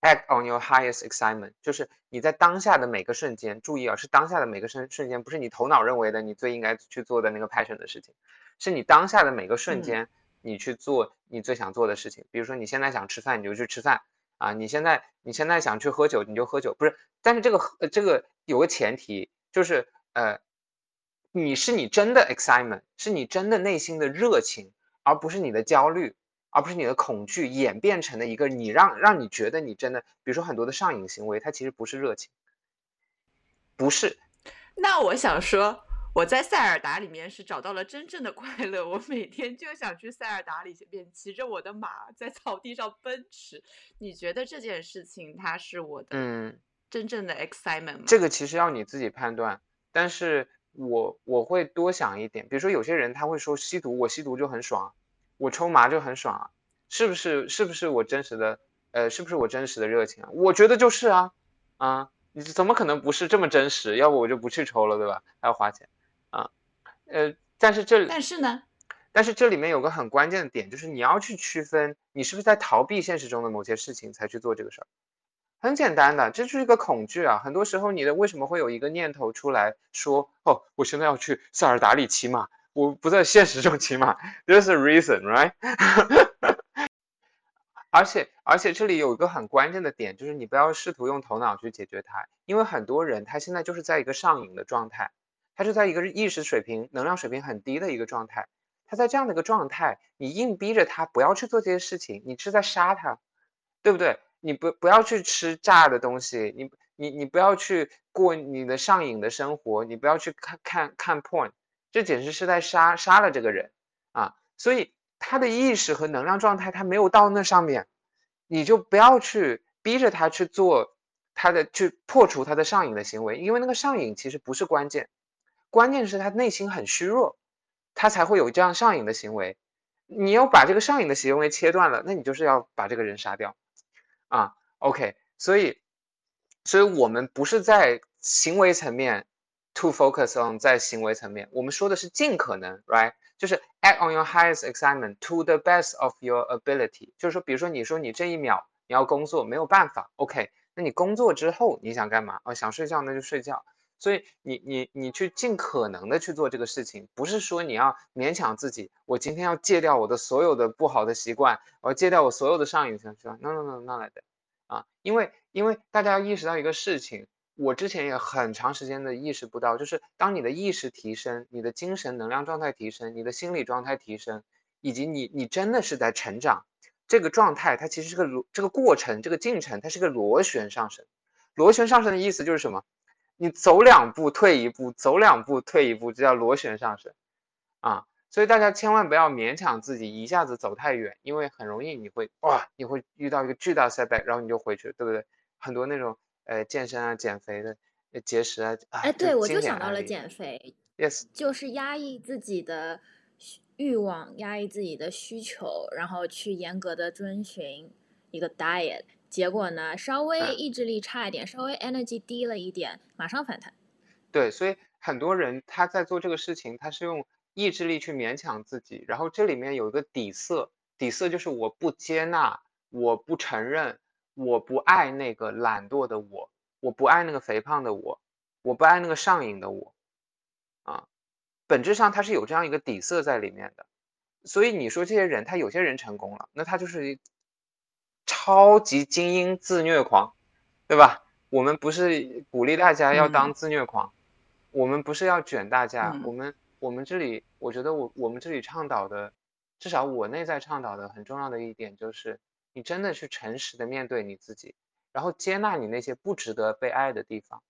act on your highest excitement，就是你在当下的每个瞬间，注意啊，是当下的每个瞬瞬间，不是你头脑认为的你最应该去做的那个 passion 的事情，是你当下的每个瞬嗯间，你去做你最想做的事情。比如说你现在想吃饭，你就去吃饭啊；你现在你现在想去喝酒，你就喝酒。不是，但是这个喝呃这个有个前提，就是呃，你是你真的 excitement，是你真的内心的热情，而不是你的焦虑，而不是你的恐惧演变成的一个你让让你觉得你真的，比如说很多的上瘾行为，它其实不是热情，不是，那我想说，我在塞尔达里面是找到了真正的快乐。我每天就想去塞尔达里面骑着我的马在草地上奔驰。你觉得这件事情它是我的嗯，真正的 excitement 吗？这个其实要你自己判断，但是我我会多想一点，比如说有些人他会说吸毒，我吸毒就很爽，我抽麻就很爽啊，是不是？是不是我真实的？呃，是不是我真实的热情啊？我觉得就是啊，啊，你怎么可能不是这么真实？要不我就不去抽了，对吧？还要花钱，啊，呃，但是这但是呢，但是这里面有个很关键的点，就是你要去区分你是不是在逃避现实中的某些事情才去做这个事儿。很简单的，这就是一个恐惧啊。很多时候，你的为什么会有一个念头出来说，哦，我现在要去塞尔达里骑马，我不在现实中骑马，There's a reason, right？而且而且这里有一个很关键的点，就是你不要试图用头脑去解决它，因为很多人他现在就是在一个上瘾的状态，他就在一个意识水平、能量水平很低的一个状态。他在这样的一个状态，你硬逼着他不要去做这些事情，你是在杀他，对不对？你不不要去吃炸的东西，你你你不要去过你的上瘾的生活，你不要去看看看 porn，这简直是在杀杀了这个人啊！所以他的意识和能量状态他没有到那上面，你就不要去逼着他去做他的去破除他的上瘾的行为，因为那个上瘾其实不是关键，关键是他内心很虚弱，他才会有这样上瘾的行为。你要把这个上瘾的行为切断了，那你就是要把这个人杀掉。啊，OK，所以，所以我们不是在行为层面 to focus on 在行为层面，我们说的是尽可能，right？就是 act on your highest excitement to the best of your ability，就是说，比如说你说你这一秒你要工作没有办法，OK，那你工作之后你想干嘛？哦，想睡觉那就睡觉。所以你你你去尽可能的去做这个事情，不是说你要勉强自己，我今天要戒掉我的所有的不好的习惯，我要戒掉我所有的上瘾习惯，no no no no 来的啊，因为因为大家要意识到一个事情，我之前也很长时间的意识不到，就是当你的意识提升，你的精神能量状态提升，你的心理状态提升，以及你你真的是在成长，这个状态它其实是个螺，这个过程这个进程它是个螺旋上升，螺旋上升的意思就是什么？你走两步退一步，走两步退一步，这叫螺旋上升，啊，所以大家千万不要勉强自己一下子走太远，因为很容易你会哇，你会遇到一个巨大 setback，然后你就回去，对不对？很多那种呃健身啊、减肥的、呃节食啊，啊哎，对，我就想到了减肥，，yes，就是压抑自己的需欲望，压抑自己的需求，然后去严格的遵循一个 diet，结果呢，稍微嗯意志力差一点，稍微 energy 低了一点，马上反弹。对，所以很多人他在做这个事情，他是用意志力去勉强自己，然后这里面有一个底色，底色就是我不接纳，我不承认，我不爱那个懒惰的我，我不爱那个肥胖的我，我不爱那个上瘾的我，啊，本质上他是有这样一个底色在里面的，所以你说这些人，他有些人成功了，那他就是一超级精英自虐狂，对吧？我们不是鼓励大家要当嗯自虐狂，我们不是要卷大家，嗯我们我们这里，我觉得我我们这里倡导的，至少我内在倡导的很重要的一点就是，你真的去诚实的面对你自己，然后接纳你那些不值得被爱的地方，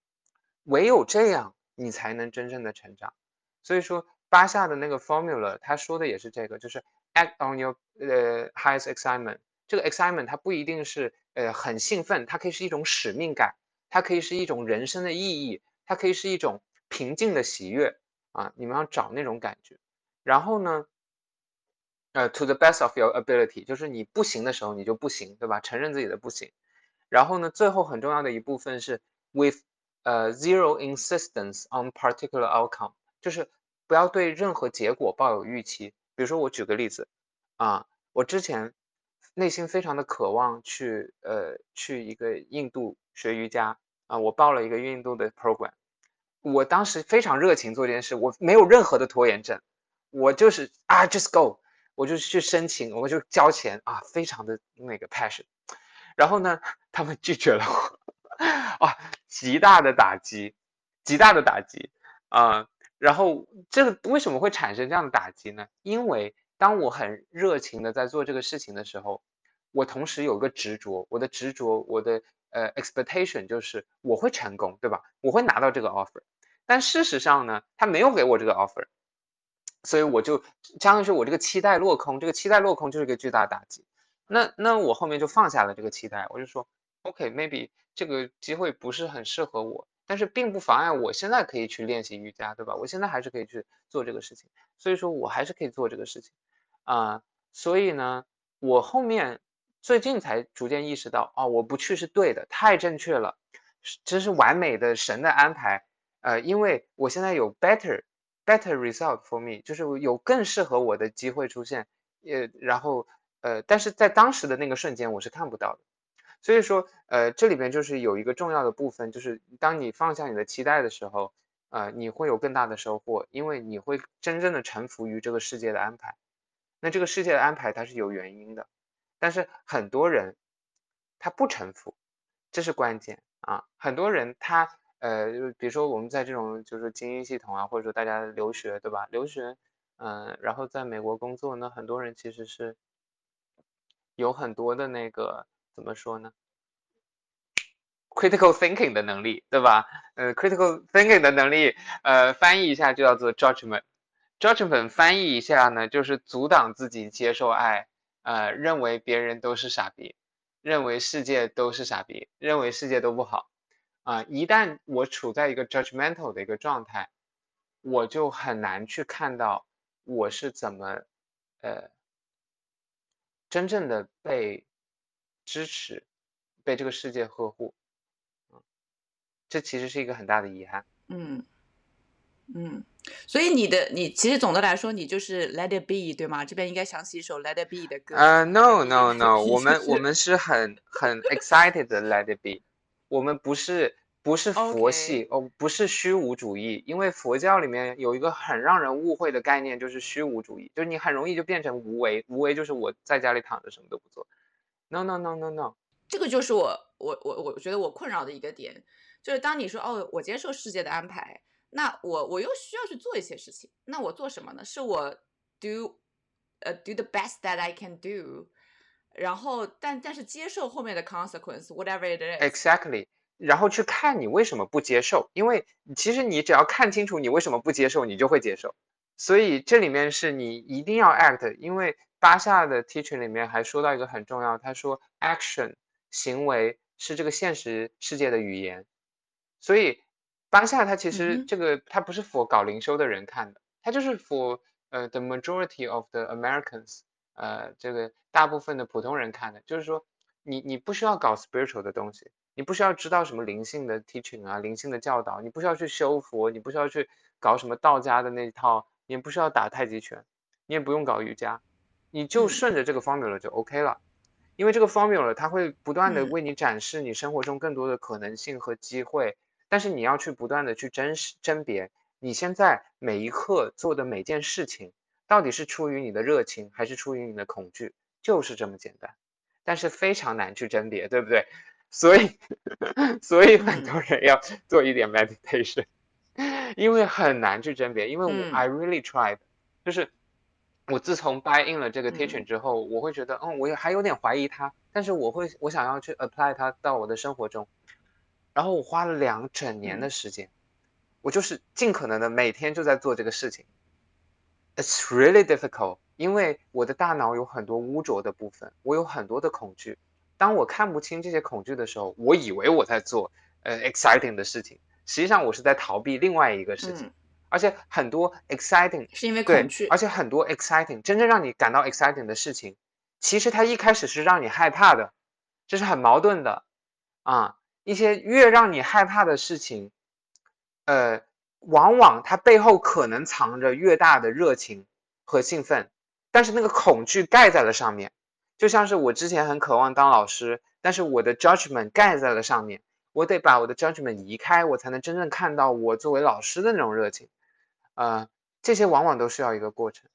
唯有这样，你才能真正的成长。所以说，巴夏的那个 formula，他说的也是这个，就是 act on your 呃 highest excitement。这个 excitement 它不一定是呃很兴奋，它可以是一种使命感，它可以是一种人生的意义，它可以是一种平静的喜悦啊。你们要找那种感觉。然后呢，呃，to the best of your ability，就是你不行的时候你就不行，对吧？承认自己的不行。然后呢，最后很重要的一部分是 with 呃 zero insistence on particular outcome，就是不要对任何结果抱有预期。比如说，我举个例子啊，我之前内心非常的渴望去呃去一个印度学瑜伽啊，我报了一个印度的 program，我当时非常热情做这件事，我没有任何的拖延症，我就是啊 just go，我就去申请，我就交钱啊，非常的那个 passion，然后呢，他们拒绝了我，啊，极大的打击，极大的打击啊、然后这个为什么会产生这样的打击呢？因为当我很热情的在做这个事情的时候，我同时有个执着，我的执着，我的呃 expectation 就是我会成功，对吧？我会拿到这个 offer，但事实上呢，他没有给我这个 offer，所以我就相当于是我这个期待落空，这个期待落空就是一个巨大打击。那那我后面就放下了这个期待，我就说 OK，maybe、这个机会不是很适合我，但是并不妨碍我现在可以去练习瑜伽，对吧？我现在还是可以去做这个事情，所以说我还是可以做这个事情啊、所以呢，我后面最近才逐渐意识到，哦，我不去是对的，太正确了，是这是完美的神的安排。呃，因为我现在有 better better result for me，就是有更适合我的机会出现，呃，然后呃，但是在当时的那个瞬间我是看不到的。所以说，呃，这里边就是有一个重要的部分，就是当你放下你的期待的时候，呃，你会有更大的收获，因为你会真正的臣服于这个世界的安排。那这个世界的安排它是有原因的，但是很多人他不臣服，这是关键啊。很多人他呃，就比如说我们在这种就是精英系统啊，或者说大家留学对吧？留学，嗯、然后在美国工作呢，很多人其实是有很多的那个怎么说呢？critical thinking 的能力，对吧？呃，critical thinking 的能力，呃，翻译一下就叫做 judgment。judgment 翻译一下呢，就是阻挡自己接受爱，呃，认为别人都是傻逼，认为世界都是傻逼，认为世界都不好。啊、一旦我处在一个 judgmental 的一个状态，我就很难去看到我是怎么，呃，真正的被支持，被这个世界呵护。这其实是一个很大的遗憾。嗯嗯，所以你的你其实总的来说，你就是 Let It Be 对吗？这边应该想起一首 Let It Be 的歌。呃、n o no no，我们我们是很很 excited 的 let it be，我们不是不是佛系哦，不是虚无主义，因为佛教里面有一个很让人误会的概念，就是虚无主义，就是你很容易就变成无为，无为就是我在家里躺着什么都不做。No no no no no，这个就是我我我我觉得我困扰的一个点，就是当你说哦，我接受世界的安排，那我我又需要去做一些事情，那我做什么呢？是我 do 呃 do the best that I can do，然后但但是接受后面的 consequence，whatever it is。Exactly，然后去看你为什么不接受，因为其实你只要看清楚你为什么不接受，你就会接受。所以这里面是你一定要 act，因为巴夏的 teaching 里面还说到一个很重要，他说 action 行为是这个现实世界的语言，所以巴夏它其实这个它不是 for 搞灵修的人看的，它就是 for 呃 the majority of the Americans，呃这个大部分的普通人看的，就是说你你不需要搞 spiritual 的东西，你不需要知道什么灵性的 teaching 啊，灵性的教导，你不需要去修佛，你不需要去搞什么道家的那一套，你也不需要打太极拳，你也不用搞瑜伽，你就嗯。顺着这个 formula 就 OK 了。因为这个 formula 它会不断的嗯。为你展示你生活中更多的可能性和机会，但是你要去不断的去甄识甄别你现在每一刻做的每件事情，到底是出于你的热情还是出于你的恐惧，就是这么简单，但是非常难去甄别，对不对？所以，所以很嗯多人要做一点 meditation，因为很难去甄别，因为我、嗯。I really tried，就是我自从 buy in 了这个嗯。Teaching 之后，我会觉得，嗯，我也还有点怀疑它，但是我会，我想要去 apply 它到我的生活中，然后我花了两整年的嗯时间，我就是尽可能的每天就在做这个事情。It's really difficult，因为我的大脑有很多污浊的部分，我有很多的恐惧。当我看不清这些恐惧的时候，我以为我在做呃 exciting 的事情，实际上我是在逃避另外一个事情。嗯，而且很多 exciting 是因为恐惧，而且很多 exciting 真正让你感到 exciting 的事情，其实它一开始是让你害怕的，这是很矛盾的啊。一些越让你害怕的事情，呃，往往它背后可能藏着越大的热情和兴奋，但是那个恐惧盖在了上面，就像是我之前很渴望当老师，但是我的 judgment 盖在了上面，我得把我的 judgment 移开，我才能真正看到我作为老师的那种热情。呃，这些往往都需要一个过程。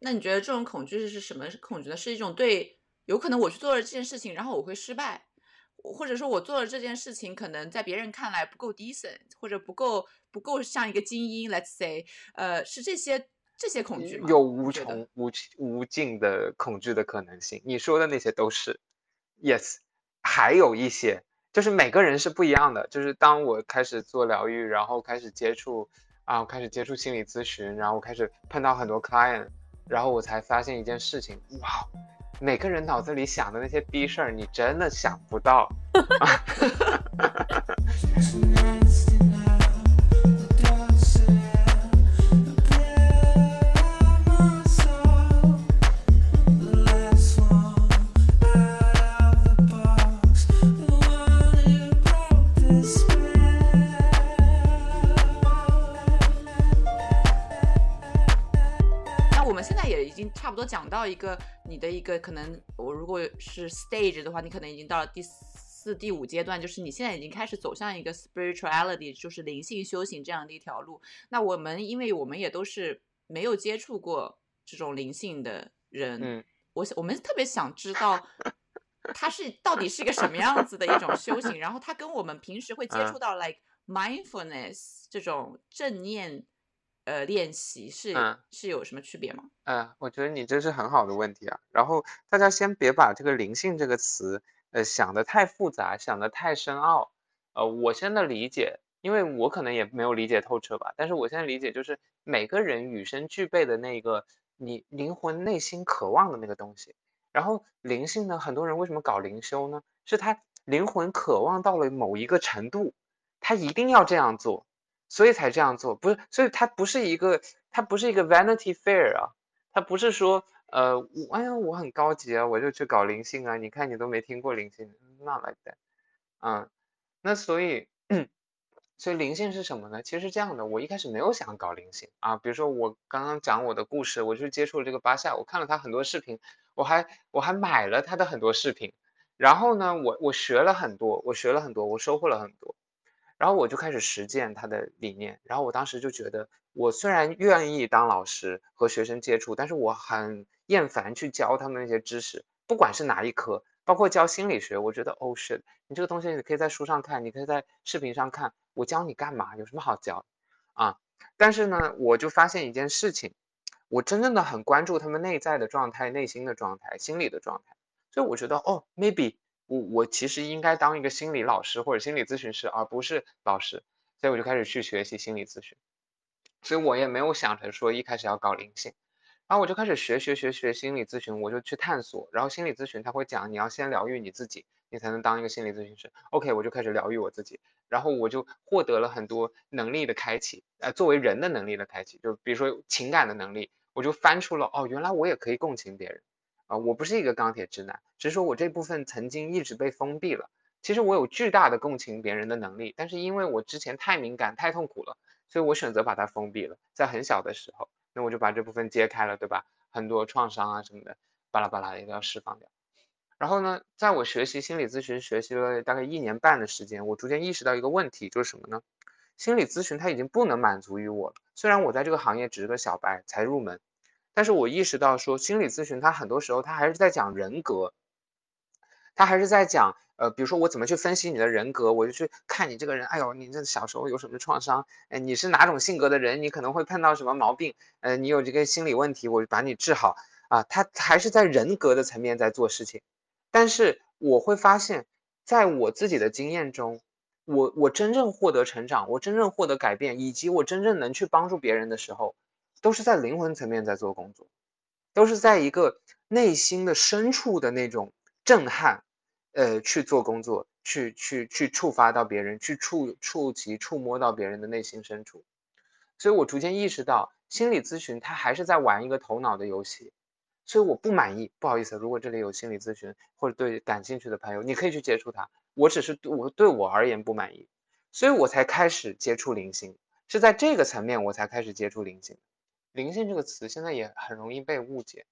那你觉得这种恐惧是什么恐惧呢？是一种对，有可能我去做了这件事情，然后我会失败，或者说我做了这件事情，可能在别人看来不够 decent，或者不够不够像一个精英，let's say，呃，是这些这些恐惧吗？有无穷无无尽的恐惧的可能性。你说的那些都是，yes，还有一些就是每个人是不一样的。就是当我开始做疗愈，然后开始接触啊，开始接触心理咨询，然后开始碰到很多 client，然后我才发现一件事情，哇，每个人脑子里想的那些逼事儿，你真的想不到。多讲到一个你的一个可能，我如果是 stage 的话，你可能已经到了第四、第五阶段，就是你现在已经开始走向一个 spirituality，就是灵性修行这样的一条路。那我们因为我们也都是没有接触过这种灵性的人，嗯，我想我们特别想知道。它是到底是一个什么样子的一种修行？然后它跟我们平时会接嗯触到 like mindfulness 这种正念呃练习是、嗯是有什么区别吗？呃，我觉得你这是很好的问题啊。然后大家先别把这个灵性这个词，呃，想的太复杂，想的太深奥。呃，我现在理解，因为我可能也没有理解透彻吧，但是我现在理解就是每个人与生俱备的那个你灵魂内心渴望的那个东西。然后灵性呢，很多人为什么搞灵修呢？是他灵魂渴望到了某一个程度，他一定要这样做，所以才这样做。不是，所以它不是一个，它不是一个 Vanity Fair 啊，它不是说，呃，我哎呀，我很高级啊，我就去搞灵性啊，你看你都没听过灵性，not like that，嗯，那所以。所以灵性是什么呢？其实是这样的，我一开始没有想搞灵性啊。比如说我刚刚讲我的故事，我就接触了这个巴夏，我看了他很多视频，我还我还买了他的很多视频，然后呢，我我学了很多，我学了很多，我收获了很多，然后我就开始实践他的理念。然后我当时就觉得，我虽然愿意当老师和学生接触，但是我很厌烦去教他们那些知识，不管是哪一科。包括教心理学，我觉得哦是，你这个东西你可以在书上看，你可以在视频上看，我教你干嘛？有什么好教啊？但是呢，我就发现一件事情，我真正的很关注他们内在的状态、内心的状态、心理的状态，所以我觉得哦，maybe 我我其实应该当一个心理老师或者心理咨询师，而不是老师，所以我就开始去学习心理咨询，所以我也没有想着说一开始要搞灵性。然后我就开始学学学学心理咨询，我就去探索。然后心理咨询他会讲，你要先疗愈你自己，你才能当一个心理咨询师。OK，我就开始疗愈我自己，然后我就获得了很多能力的开启，呃，作为人的能力的开启，就比如说情感的能力，我就翻出了哦，原来我也可以共情别人啊、我不是一个钢铁直男，只是说我这部分曾经一直被封闭了。其实我有巨大的共情别人的能力，但是因为我之前太敏感、太痛苦了，所以我选择把它封闭了。在很小的时候，那我就把这部分揭开了，对吧？很多创伤啊什么的，巴拉巴拉的都要释放掉。然后呢，在我学习心理咨询学习了大概一年半的时间，我逐渐意识到一个问题，就是什么呢？心理咨询它已经不能满足于我了。虽然我在这个行业只是个小白，才入门，但是我意识到说，心理咨询它很多时候它还是在讲人格，它还是在讲，呃，比如说我怎么去分析你的人格，我就去看你这个人，哎呦，你这小时候有什么创伤？哎，你是哪种性格的人？你可能会碰到什么毛病？呃，你有这个心理问题，我就把你治好啊。它还是在人格的层面在做事情，但是我会发现，在我自己的经验中，我我真正获得成长，我真正获得改变，以及我真正能去帮助别人的时候，都是在灵魂层面在做工作，都是在一个内心的深处的那种震撼，呃，去做工作，去去去触发到别人，去触触及触摸到别人的内心深处。所以我逐渐意识到，心理咨询它还是在玩一个头脑的游戏。所以我不满意，不好意思，如果这里有心理咨询或者对感兴趣的朋友，你可以去接触它。我只是我对我而言不满意，所以我才开始接触灵性，是在这个层面我才开始接触灵性。灵性这个词现在也很容易被误解，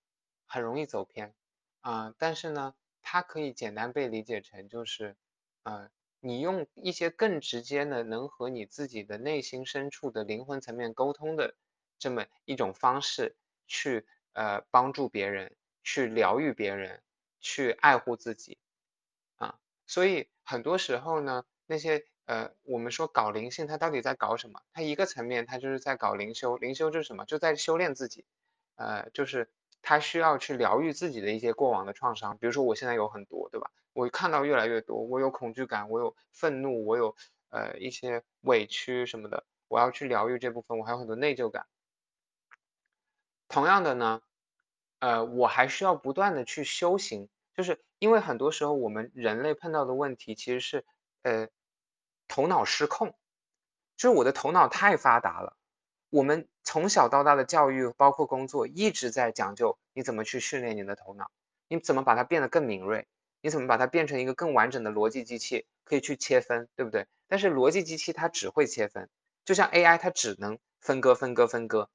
很容易走偏啊、但是呢，它可以简单被理解成就是，呃，你用一些更直接的，能和你自己的内心深处的灵魂层面沟通的这么一种方式去呃帮助别人，去疗愈别人，去爱护自己啊。所以很多时候呢，那些呃我们说搞灵性，它到底在搞什么？它一个层面，它就是在搞灵修，灵修就是什么？就在修炼自己，呃，就是他需要去疗愈自己的一些过往的创伤。比如说我现在有很多，对吧？我看到越来越多，我有恐惧感，我有愤怒，我有呃一些委屈什么的，我要去疗愈这部分，我还有很多内疚感。同样的呢，呃，我还需要不断的去修行，就是因为很多时候我们人类碰到的问题其实是呃头脑失控，就是我的头脑太发达了。我们从小到大的教育，包括工作，一直在讲究你怎么去训练你的头脑，你怎么把它变得更敏锐，你怎么把它变成一个更完整的逻辑机器，可以去切分，对不对？但是逻辑机器它只会切分，就像 AI 它只能分割、分割、分割，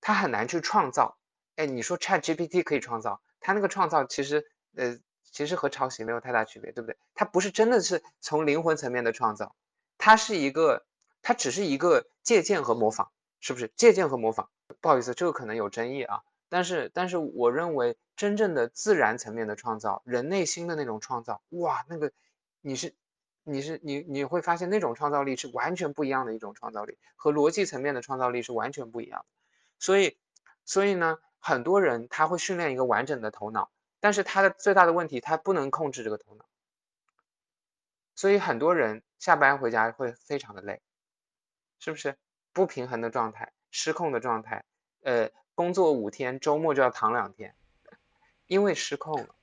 它很难去创造。哎，你说 ChatGPT 可以创造，它那个创造其实呃其实和抄袭没有太大区别，对不对？它不是真的是从灵魂层面的创造，它是一个，它只是一个借鉴和模仿。是不是借鉴和模仿？不好意思，这个可能有争议啊。但是，但是我认为真正的自然层面的创造，人内心的那种创造，哇，那个你是你是你你会发现那种创造力是完全不一样的一种创造力，和逻辑层面的创造力是完全不一样的。所以，所以呢，很多人他会训练一个完整的头脑，但是他的最大的问题，他不能控制这个头脑。所以很多人下班回家会非常的累，是不是？不平衡的状态，失控的状态，呃，工作五天，周末就要躺两天，因为失控了。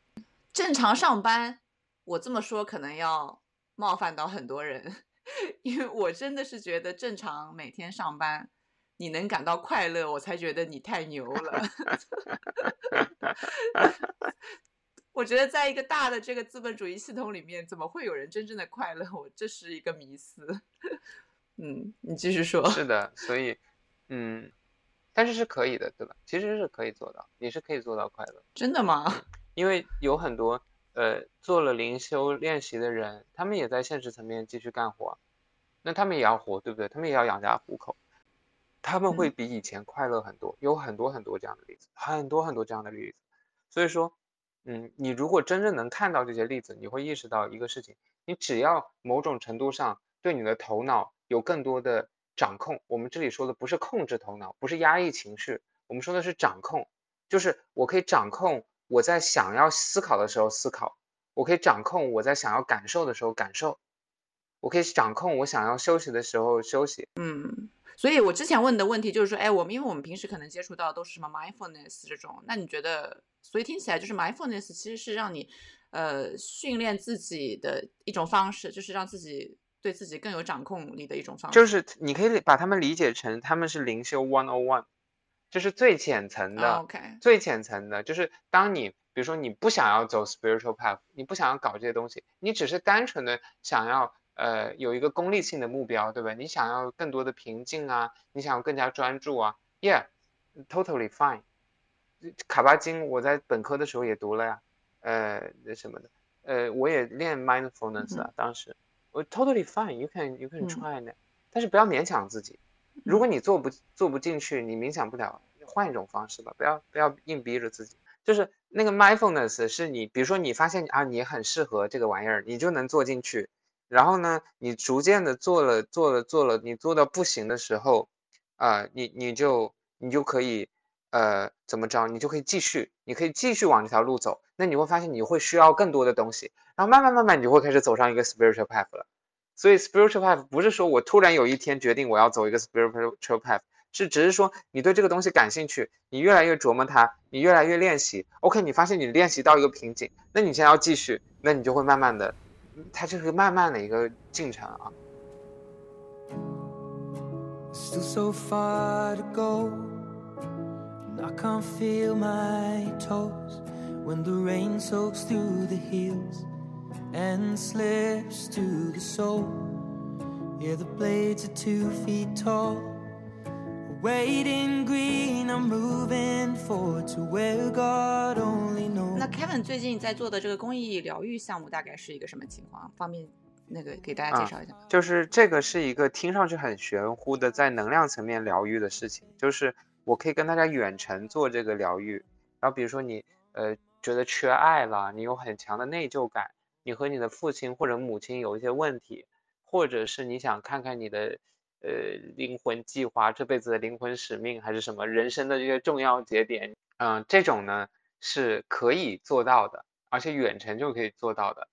正常上班，我这么说可能要冒犯到很多人，因为我真的是觉得正常每天上班，你能感到快乐，我才觉得你太牛了。我觉得在一个大的这个资本主义系统里面，怎么会有人真正的快乐？我这是一个迷思。嗯，你继续说。是的，所以，嗯，但是是可以的，对吧？其实是可以做到，你是可以做到快乐。真的吗？因为有很多呃做了灵修练习的人，他们也在现实层面继续干活，那他们也要活，对不对？他们也要养家糊口，他们会比以前快乐很多，有很多很多这样的例子，很多很多这样的例子。所以说，嗯，你如果真正能看到这些例子，你会意识到一个事情：你只要某种程度上对你的头脑有更多的掌控。我们这里说的不是控制头脑，不是压抑情绪，我们说的是掌控，就是我可以掌控我在想要思考的时候思考，我可以掌控我在想要感受的时候感受，我可以掌控我想要休息的时候休息。嗯，所以我之前问的问题就是说，哎，我们因为我们平时可能接触到都是什么 mindfulness 这种，那你觉得，所以听起来就是 mindfulness 其实是让你，呃训练自己的一种方式，就是让自己对自己更有掌控力的一种方式。就是你可以把他们理解成他们是灵修 one on one，就是最浅层的。啊 OK，最浅层的，就是当你比如说你不想要走 spiritual path，你不想要搞这些东西，你只是单纯的想要呃有一个功利性的目标，对吧？你想要更多的平静啊，你想要更加专注啊，yeah，totally fine。卡巴金我在本科的时候也读了呀，呃那什么的，呃我也练 mindfulness 啊，当时我 totally fine，you can you can 嗯 try 呢，但是不要勉强自己。如果你做不做不进去，你冥想不了，换一种方式吧，不要不要硬逼着自己。就是那个 mindfulness 是你，比如说你发现啊，你很适合这个玩意儿，你就能做进去。然后呢，你逐渐的做了做了做了，你做到不行的时候，啊、你你就你就可以呃怎么着，你就可以继续，你可以继续往这条路走。那你会发现你会需要更多的东西，然后慢慢慢慢你就会开始走上一个 spiritual path 了。所以 spiritual path 不是说我突然有一天决定我要走一个 spiritual path，是只是说你对这个东西感兴趣，你越来越琢磨它，你越来越练习。OK，你发现你练习到一个瓶颈，那你现在要继续，那你就会慢慢的，它就是慢慢的一个进程啊。 Still so far to go, and I can't feel my toes when the rain soaks through the heels and slips to the sole. Yeah, the blades are two feet tall. Waiting green, I'm moving forward to where God only knows. 那 Kevin 最近在做的这个公益疗愈项目大概是一个什么情况？方便那个给大家介绍一下？就是这个是一个听上去很玄乎的，在能量层面疗愈的事情。就是我可以跟大家远程做这个疗愈，然后比如说你呃觉得缺爱了，你有很强的内疚感，你和你的父亲或者母亲有一些问题，或者是你想看看你的呃灵魂计划、这辈子的灵魂使命还是什么人生的这些重要节点，嗯、这种呢是可以做到的，而且远程就可以做到的。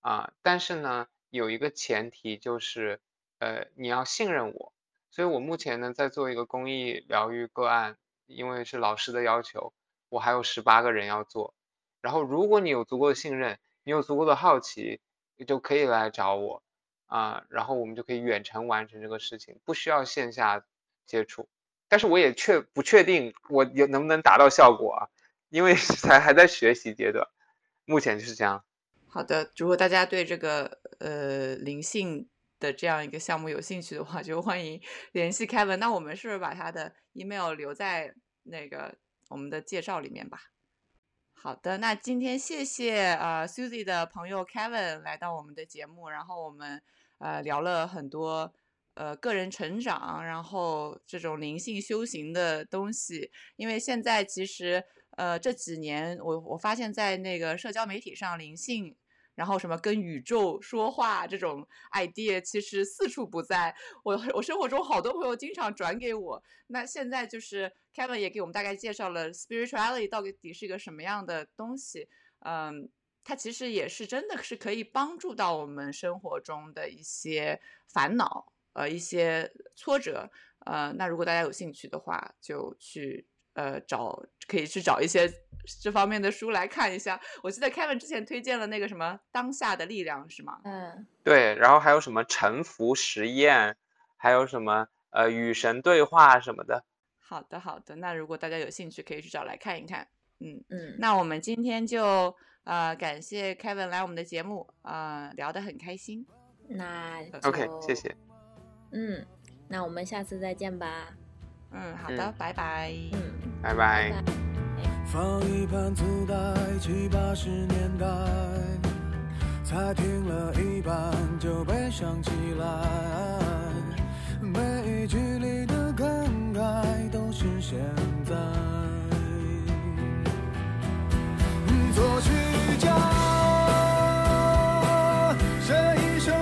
啊，但是呢，有一个前提就是，呃，你要信任我。所以我目前呢在做一个公益疗愈个案，因为是老师的要求，我还有十八个人要做。然后如果你有足够的信任，你有足够的好奇，你就可以来找我啊，然后我们就可以远程完成这个事情，不需要线下接触。但是我也确不确定我有能不能达到效果啊，因为才还在学习阶段，目前就是这样。好的，如果大家对这个呃灵性的这样一个项目有兴趣的话，就欢迎联系 Kevin。那我们是不是把他的 email 留在那个我们的介绍里面吧？好的，那今天谢谢呃 Susie 的朋友 Kevin 来到我们的节目，然后我们呃聊了很多呃个人成长，然后这种灵性修行的东西。因为现在其实呃这几年我我发现在那个社交媒体上灵性。然后什么跟宇宙说话这种 idea 其实四处不在。我我生活中好多朋友经常转给我。那现在就是 Kevin 也给我们大概介绍了 spirituality 到底是一个什么样的东西。嗯，它其实也是真的是可以帮助到我们生活中的一些烦恼，呃，一些挫折。呃，那如果大家有兴趣的话，就去呃找，可以去找一些这方面的书来看一下。我记得 Kevin 之前推荐了那个什么《当下的力量》，是吗？嗯，对，然后还有什么沉浮实验，还有什么呃与神对话什么的。好的，好的。那如果大家有兴趣，可以去找来看一看。嗯，嗯，那我们今天就呃感谢 Kevin 来我们的节目，呃聊得很开心。那 OK，谢谢。嗯，那我们下次再见吧。嗯好的拜拜。嗯拜拜。放一盘磁带七八十年代。才听了一半就悲伤起来每一句里的感慨都是现在作曲家写一首